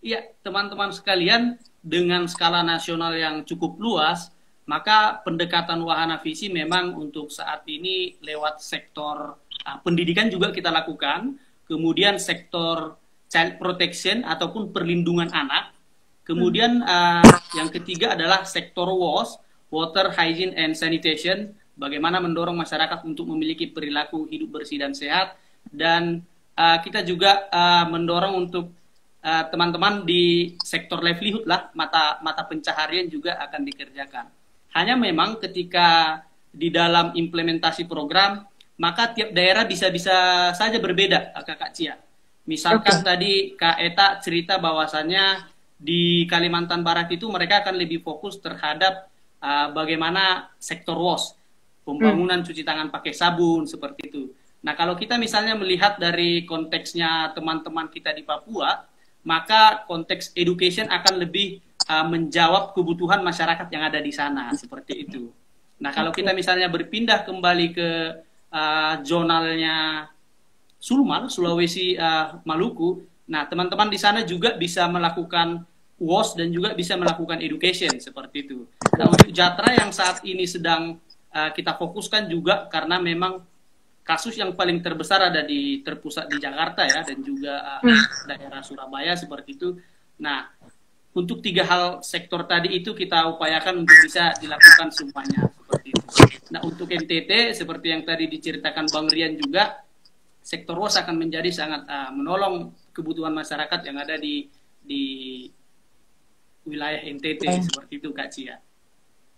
Iya, teman-teman sekalian, dengan skala nasional yang cukup luas, maka pendekatan wahana visi memang untuk saat ini lewat sektor uh, pendidikan juga kita lakukan, kemudian sektor child protection ataupun perlindungan anak, kemudian uh, yang ketiga adalah sektor WOS, water hygiene and sanitation, bagaimana mendorong masyarakat untuk memiliki perilaku hidup bersih dan sehat, dan uh, kita juga uh, mendorong untuk teman-teman uh, di sektor livelihood lah mata mata pencaharian juga akan dikerjakan. Hanya memang ketika di dalam implementasi program maka tiap daerah bisa-bisa saja berbeda, Kakak Cia. Misalkan okay. tadi Kak Eta cerita bahwasannya di Kalimantan Barat itu mereka akan lebih fokus terhadap uh, bagaimana sektor WOS, pembangunan hmm. cuci tangan pakai sabun seperti itu. Nah, kalau kita misalnya melihat dari konteksnya teman-teman kita di Papua, maka konteks education akan lebih uh, menjawab kebutuhan masyarakat yang ada di sana seperti itu. Nah, kalau kita misalnya berpindah kembali ke uh, zonalnya Sulmal, Sulawesi uh, Maluku, nah teman-teman di sana juga bisa melakukan WOS dan juga bisa melakukan education seperti itu. Nah, untuk Jatra yang saat ini sedang uh, kita fokuskan juga karena memang kasus yang paling terbesar ada di terpusat di Jakarta ya dan juga uh, daerah Surabaya seperti itu. Nah, untuk tiga hal sektor tadi itu kita upayakan untuk bisa dilakukan semuanya seperti itu. Nah, untuk NTT seperti yang tadi diceritakan Bang Rian juga sektor WOS akan menjadi sangat uh, menolong kebutuhan masyarakat yang ada di di wilayah NTT oh. seperti itu Kak Cia.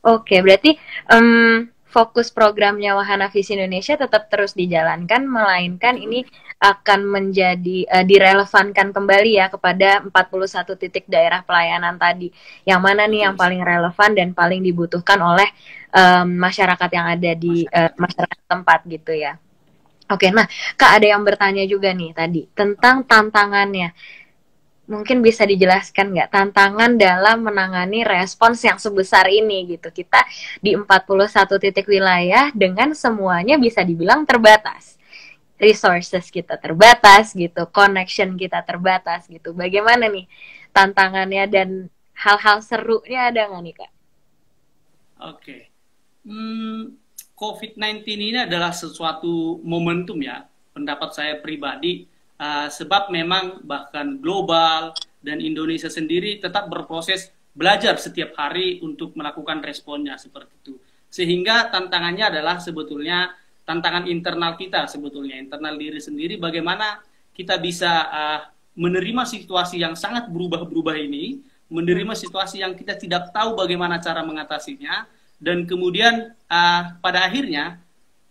Oke, berarti um, fokus programnya Wahana Visi Indonesia tetap terus dijalankan, melainkan ini akan menjadi uh, direlevankan kembali ya kepada 41 titik daerah pelayanan tadi. Yang mana nih yang paling relevan dan paling dibutuhkan oleh um, masyarakat yang ada di uh, masyarakat tempat gitu ya. Oke, nah Kak ada yang bertanya juga nih tadi tentang tantangannya mungkin bisa dijelaskan nggak tantangan dalam menangani respons yang sebesar ini gitu. Kita di 41 titik wilayah dengan semuanya bisa dibilang terbatas. Resources kita terbatas gitu, connection kita terbatas gitu. Bagaimana nih tantangannya dan hal-hal serunya ada nggak nih Kak? Oke. Okay. Hmm, COVID-19 ini adalah sesuatu momentum ya, pendapat saya pribadi uh, sebab memang bahkan global dan Indonesia sendiri tetap berproses belajar setiap hari untuk melakukan responnya seperti itu. Sehingga tantangannya adalah sebetulnya tantangan internal kita sebetulnya internal diri sendiri bagaimana kita bisa uh, menerima situasi yang sangat berubah-berubah ini, menerima situasi yang kita tidak tahu bagaimana cara mengatasinya dan kemudian uh, pada akhirnya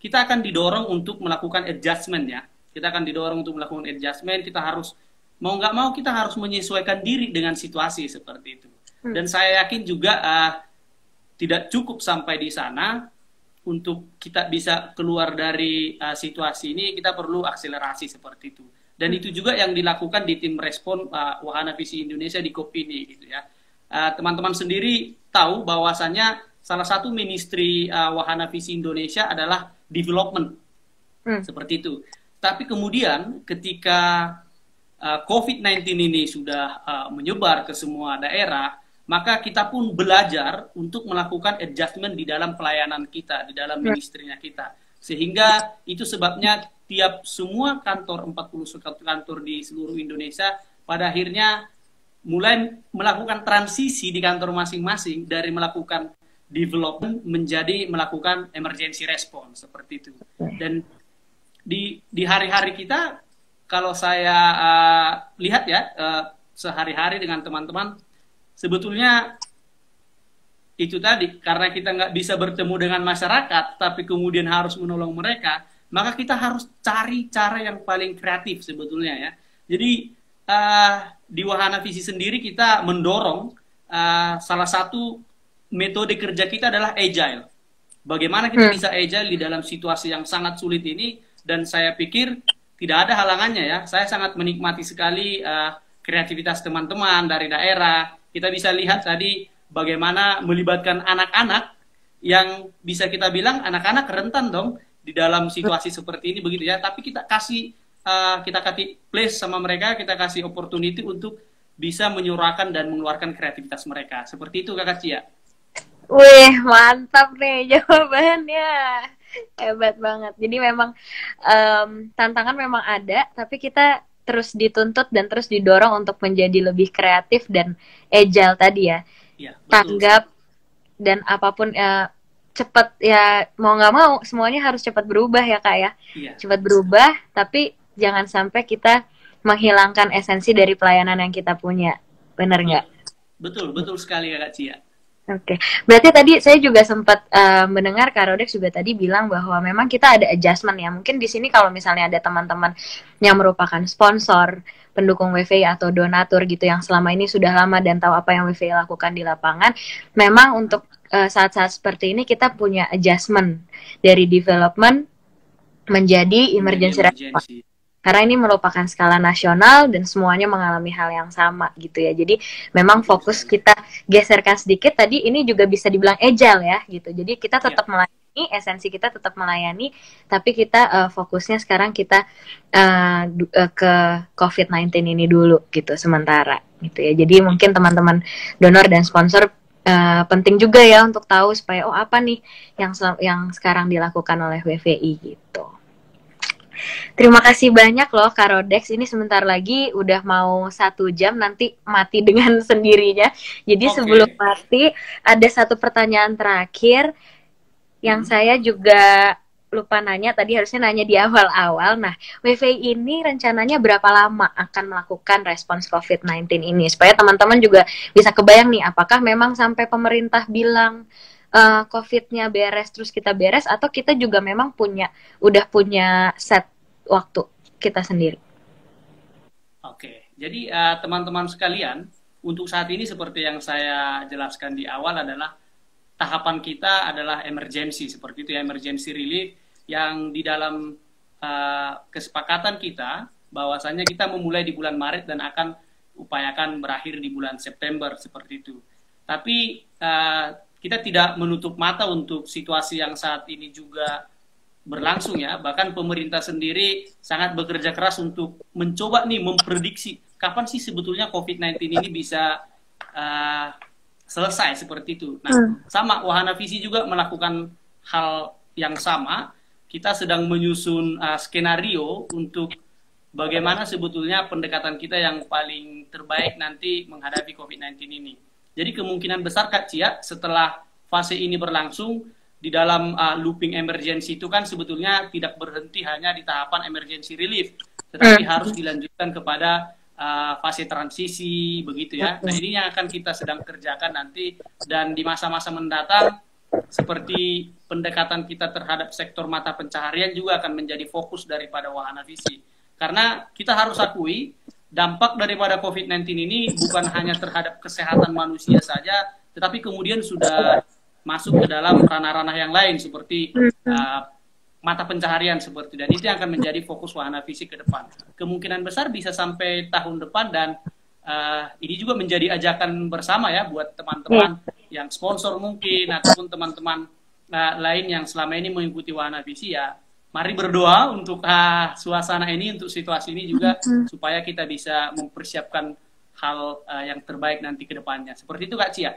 kita akan didorong untuk melakukan adjustment ya. Kita akan didorong untuk melakukan adjustment. Kita harus mau nggak mau kita harus menyesuaikan diri dengan situasi seperti itu. Hmm. dan saya yakin juga uh, tidak cukup sampai di sana. Untuk kita bisa keluar dari uh, situasi ini kita perlu akselerasi seperti itu. Dan itu juga yang dilakukan di tim respon uh, Wahana Visi Indonesia di Kopini gitu ya. Teman-teman uh, sendiri tahu bahwasannya salah satu ministry uh, Wahana Visi Indonesia adalah development hmm. seperti itu tapi kemudian ketika uh, COVID-19 ini sudah uh, menyebar ke semua daerah, maka kita pun belajar untuk melakukan adjustment di dalam pelayanan kita, di dalam ya. ministrinya kita. Sehingga itu sebabnya tiap semua kantor 41 kantor di seluruh Indonesia pada akhirnya mulai melakukan transisi di kantor masing-masing dari melakukan development menjadi melakukan emergency response seperti itu. Dan di di hari-hari kita kalau saya uh, lihat ya uh, sehari-hari dengan teman-teman sebetulnya itu tadi karena kita nggak bisa bertemu dengan masyarakat tapi kemudian harus menolong mereka maka kita harus cari cara yang paling kreatif sebetulnya ya jadi uh, di Wahana Visi sendiri kita mendorong uh, salah satu metode kerja kita adalah agile bagaimana kita hmm. bisa agile di dalam situasi yang sangat sulit ini dan saya pikir tidak ada halangannya ya. Saya sangat menikmati sekali uh, kreativitas teman-teman dari daerah. Kita bisa lihat tadi bagaimana melibatkan anak-anak yang bisa kita bilang anak-anak rentan dong di dalam situasi seperti ini begitu ya. Tapi kita kasih uh, kita kasih place sama mereka, kita kasih opportunity untuk bisa menyuarakan dan mengeluarkan kreativitas mereka. Seperti itu Kakak Cia. Wih, mantap nih <laughs> jawabannya. Hebat banget. Jadi memang um, tantangan memang ada tapi kita terus dituntut dan terus didorong untuk menjadi lebih kreatif dan agile tadi ya, ya tanggap dan apa pun ya cepat ya mau nggak mau semuanya harus cepat berubah ya kak ya, ya. cepat berubah tapi jangan sampai kita menghilangkan esensi dari pelayanan yang kita punya. Benar nggak? Betul betul sekali ya kak Cia Oke, okay. berarti tadi saya juga sempat uh, mendengar Kak Rodex juga tadi bilang bahwa memang kita ada adjustment ya. Mungkin di sini kalau misalnya ada teman-teman yang merupakan sponsor, pendukung WVI atau donatur gitu yang selama ini sudah lama dan tahu apa yang WVI lakukan di lapangan, memang untuk eh, saat-saat uh, seperti ini kita punya adjustment dari development menjadi emergency. response karena ini merupakan skala nasional dan semuanya mengalami hal yang sama gitu ya. Jadi memang fokus kita geserkan sedikit tadi ini juga bisa dibilang agile ya gitu. Jadi kita iya. tetap yeah. melayani, esensi kita tetap melayani, tapi kita uh, fokusnya sekarang kita uh, ke COVID-19 ini dulu gitu sementara gitu ya. Jadi mungkin teman-teman donor dan sponsor uh, penting juga ya untuk tahu supaya oh apa nih yang yang sekarang dilakukan oleh WVI gitu. Terima kasih banyak loh Karodex. Ini sebentar lagi udah mau satu jam nanti mati dengan <laughs> sendirinya. Jadi okay. sebelum mati ada satu pertanyaan terakhir yang hmm. saya juga lupa nanya tadi harusnya nanya di awal-awal. Nah, WVI ini rencananya berapa lama akan melakukan respons COVID-19 ini supaya teman-teman juga bisa kebayang nih apakah memang sampai pemerintah bilang uh, COVID-nya beres terus kita beres atau kita juga memang punya udah punya set waktu kita sendiri. Oke, jadi uh, teman-teman sekalian untuk saat ini seperti yang saya jelaskan di awal adalah tahapan kita adalah emergency seperti itu ya emergency relief yang di dalam uh, kesepakatan kita bahwasanya kita memulai di bulan Maret dan akan upayakan berakhir di bulan September seperti itu. Tapi uh, kita tidak menutup mata untuk situasi yang saat ini juga berlangsung ya. Bahkan pemerintah sendiri sangat bekerja keras untuk mencoba nih memprediksi kapan sih sebetulnya COVID-19 ini bisa uh, selesai seperti itu. Nah, hmm. sama Wahana Visi juga melakukan hal yang sama kita sedang menyusun uh, skenario untuk bagaimana sebetulnya pendekatan kita yang paling terbaik nanti menghadapi COVID-19 ini. Jadi kemungkinan besar Kak Cia setelah fase ini berlangsung di dalam uh, looping emergency itu kan sebetulnya tidak berhenti hanya di tahapan emergency relief, tetapi hmm. harus dilanjutkan kepada uh, fase transisi begitu ya. Nah ini yang akan kita sedang kerjakan nanti dan di masa-masa mendatang seperti pendekatan kita terhadap sektor mata pencaharian juga akan menjadi fokus daripada wahana visi. Karena kita harus akui dampak daripada COVID-19 ini bukan hanya terhadap kesehatan manusia saja, tetapi kemudian sudah masuk ke dalam ranah-ranah yang lain seperti uh, mata pencaharian seperti dan itu yang akan menjadi fokus wahana visi ke depan. Kemungkinan besar bisa sampai tahun depan dan uh, ini juga menjadi ajakan bersama ya buat teman-teman yang sponsor mungkin ataupun teman-teman uh, lain yang selama ini mengikuti Wahana Visi ya mari berdoa untuk uh, suasana ini untuk situasi ini juga mm-hmm. supaya kita bisa mempersiapkan hal uh, yang terbaik nanti ke depannya. Seperti itu Kak Cia.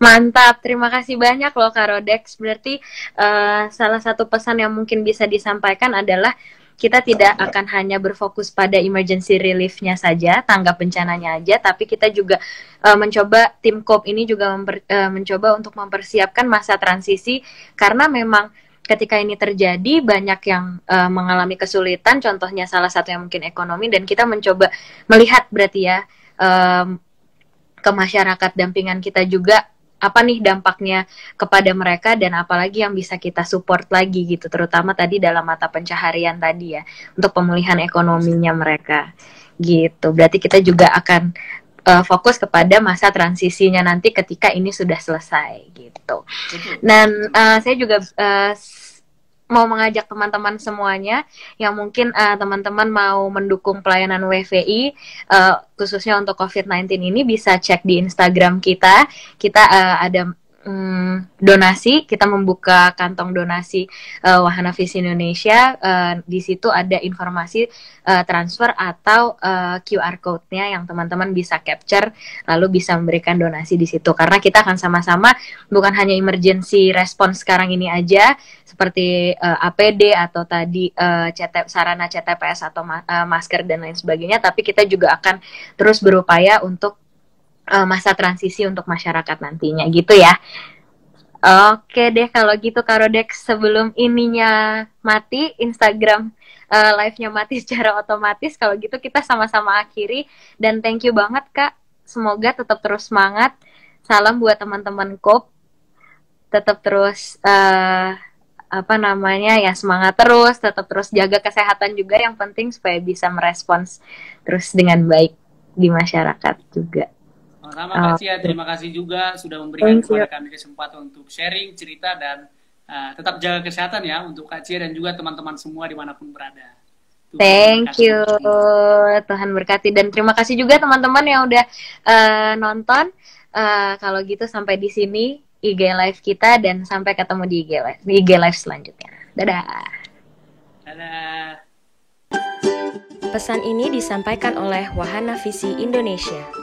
Mantap, terima kasih banyak loh Kak Rodex. Berarti uh, salah satu pesan yang mungkin bisa disampaikan adalah kita tidak akan hanya berfokus pada emergency reliefnya saja, tanggap bencananya aja, tapi kita juga uh, mencoba tim COP ini juga memper, uh, mencoba untuk mempersiapkan masa transisi karena memang ketika ini terjadi banyak yang uh, mengalami kesulitan, contohnya salah satu yang mungkin ekonomi dan kita mencoba melihat berarti ya um, ke masyarakat dampingan kita juga apa nih dampaknya kepada mereka dan apalagi yang bisa kita support lagi gitu terutama tadi dalam mata pencaharian tadi ya untuk pemulihan ekonominya mereka. Gitu. Berarti kita juga akan uh, fokus kepada masa transisinya nanti ketika ini sudah selesai gitu. Dan uh, saya juga uh, mau mengajak teman-teman semuanya yang mungkin uh, teman-teman mau mendukung pelayanan WVI uh, khususnya untuk COVID-19 ini bisa cek di Instagram kita. Kita uh, ada um, donasi, kita membuka kantong donasi uh, Wahana Visi Indonesia. Uh, di situ ada informasi uh, transfer atau uh, QR code-nya yang teman-teman bisa capture lalu bisa memberikan donasi di situ. Karena kita akan sama-sama bukan hanya emergency response sekarang ini aja seperti uh, APD atau tadi uh, CT, sarana CTPS atau ma uh, masker dan lain sebagainya, tapi kita juga akan terus berupaya untuk uh, masa transisi untuk masyarakat nantinya gitu ya. Oke deh kalau gitu Karodex sebelum ininya mati Instagram uh, live-nya mati <laughs> secara otomatis kalau gitu kita sama-sama akhiri dan thank you banget Kak. Semoga tetap terus semangat. Salam buat teman-teman KOP. Tetap terus uh, apa namanya ya semangat terus, tetap terus jaga kesehatan juga yang penting supaya bisa merespons terus dengan baik di masyarakat juga. Sama-sama Kak Cia, terima kasih juga sudah memberikan kepada kami kesempatan untuk sharing cerita dan uh, tetap jaga kesehatan ya untuk Kak Cia dan juga teman-teman semua di mana pun berada. Tuhan Thank you, Tuhan berkati dan terima kasih juga teman-teman yang udah uh, nonton. Uh, kalau gitu sampai di sini IG live kita dan sampai ketemu di IG live, di IG live selanjutnya. Dadah. Dadah. Pesan ini disampaikan oleh Wahana Visi Indonesia.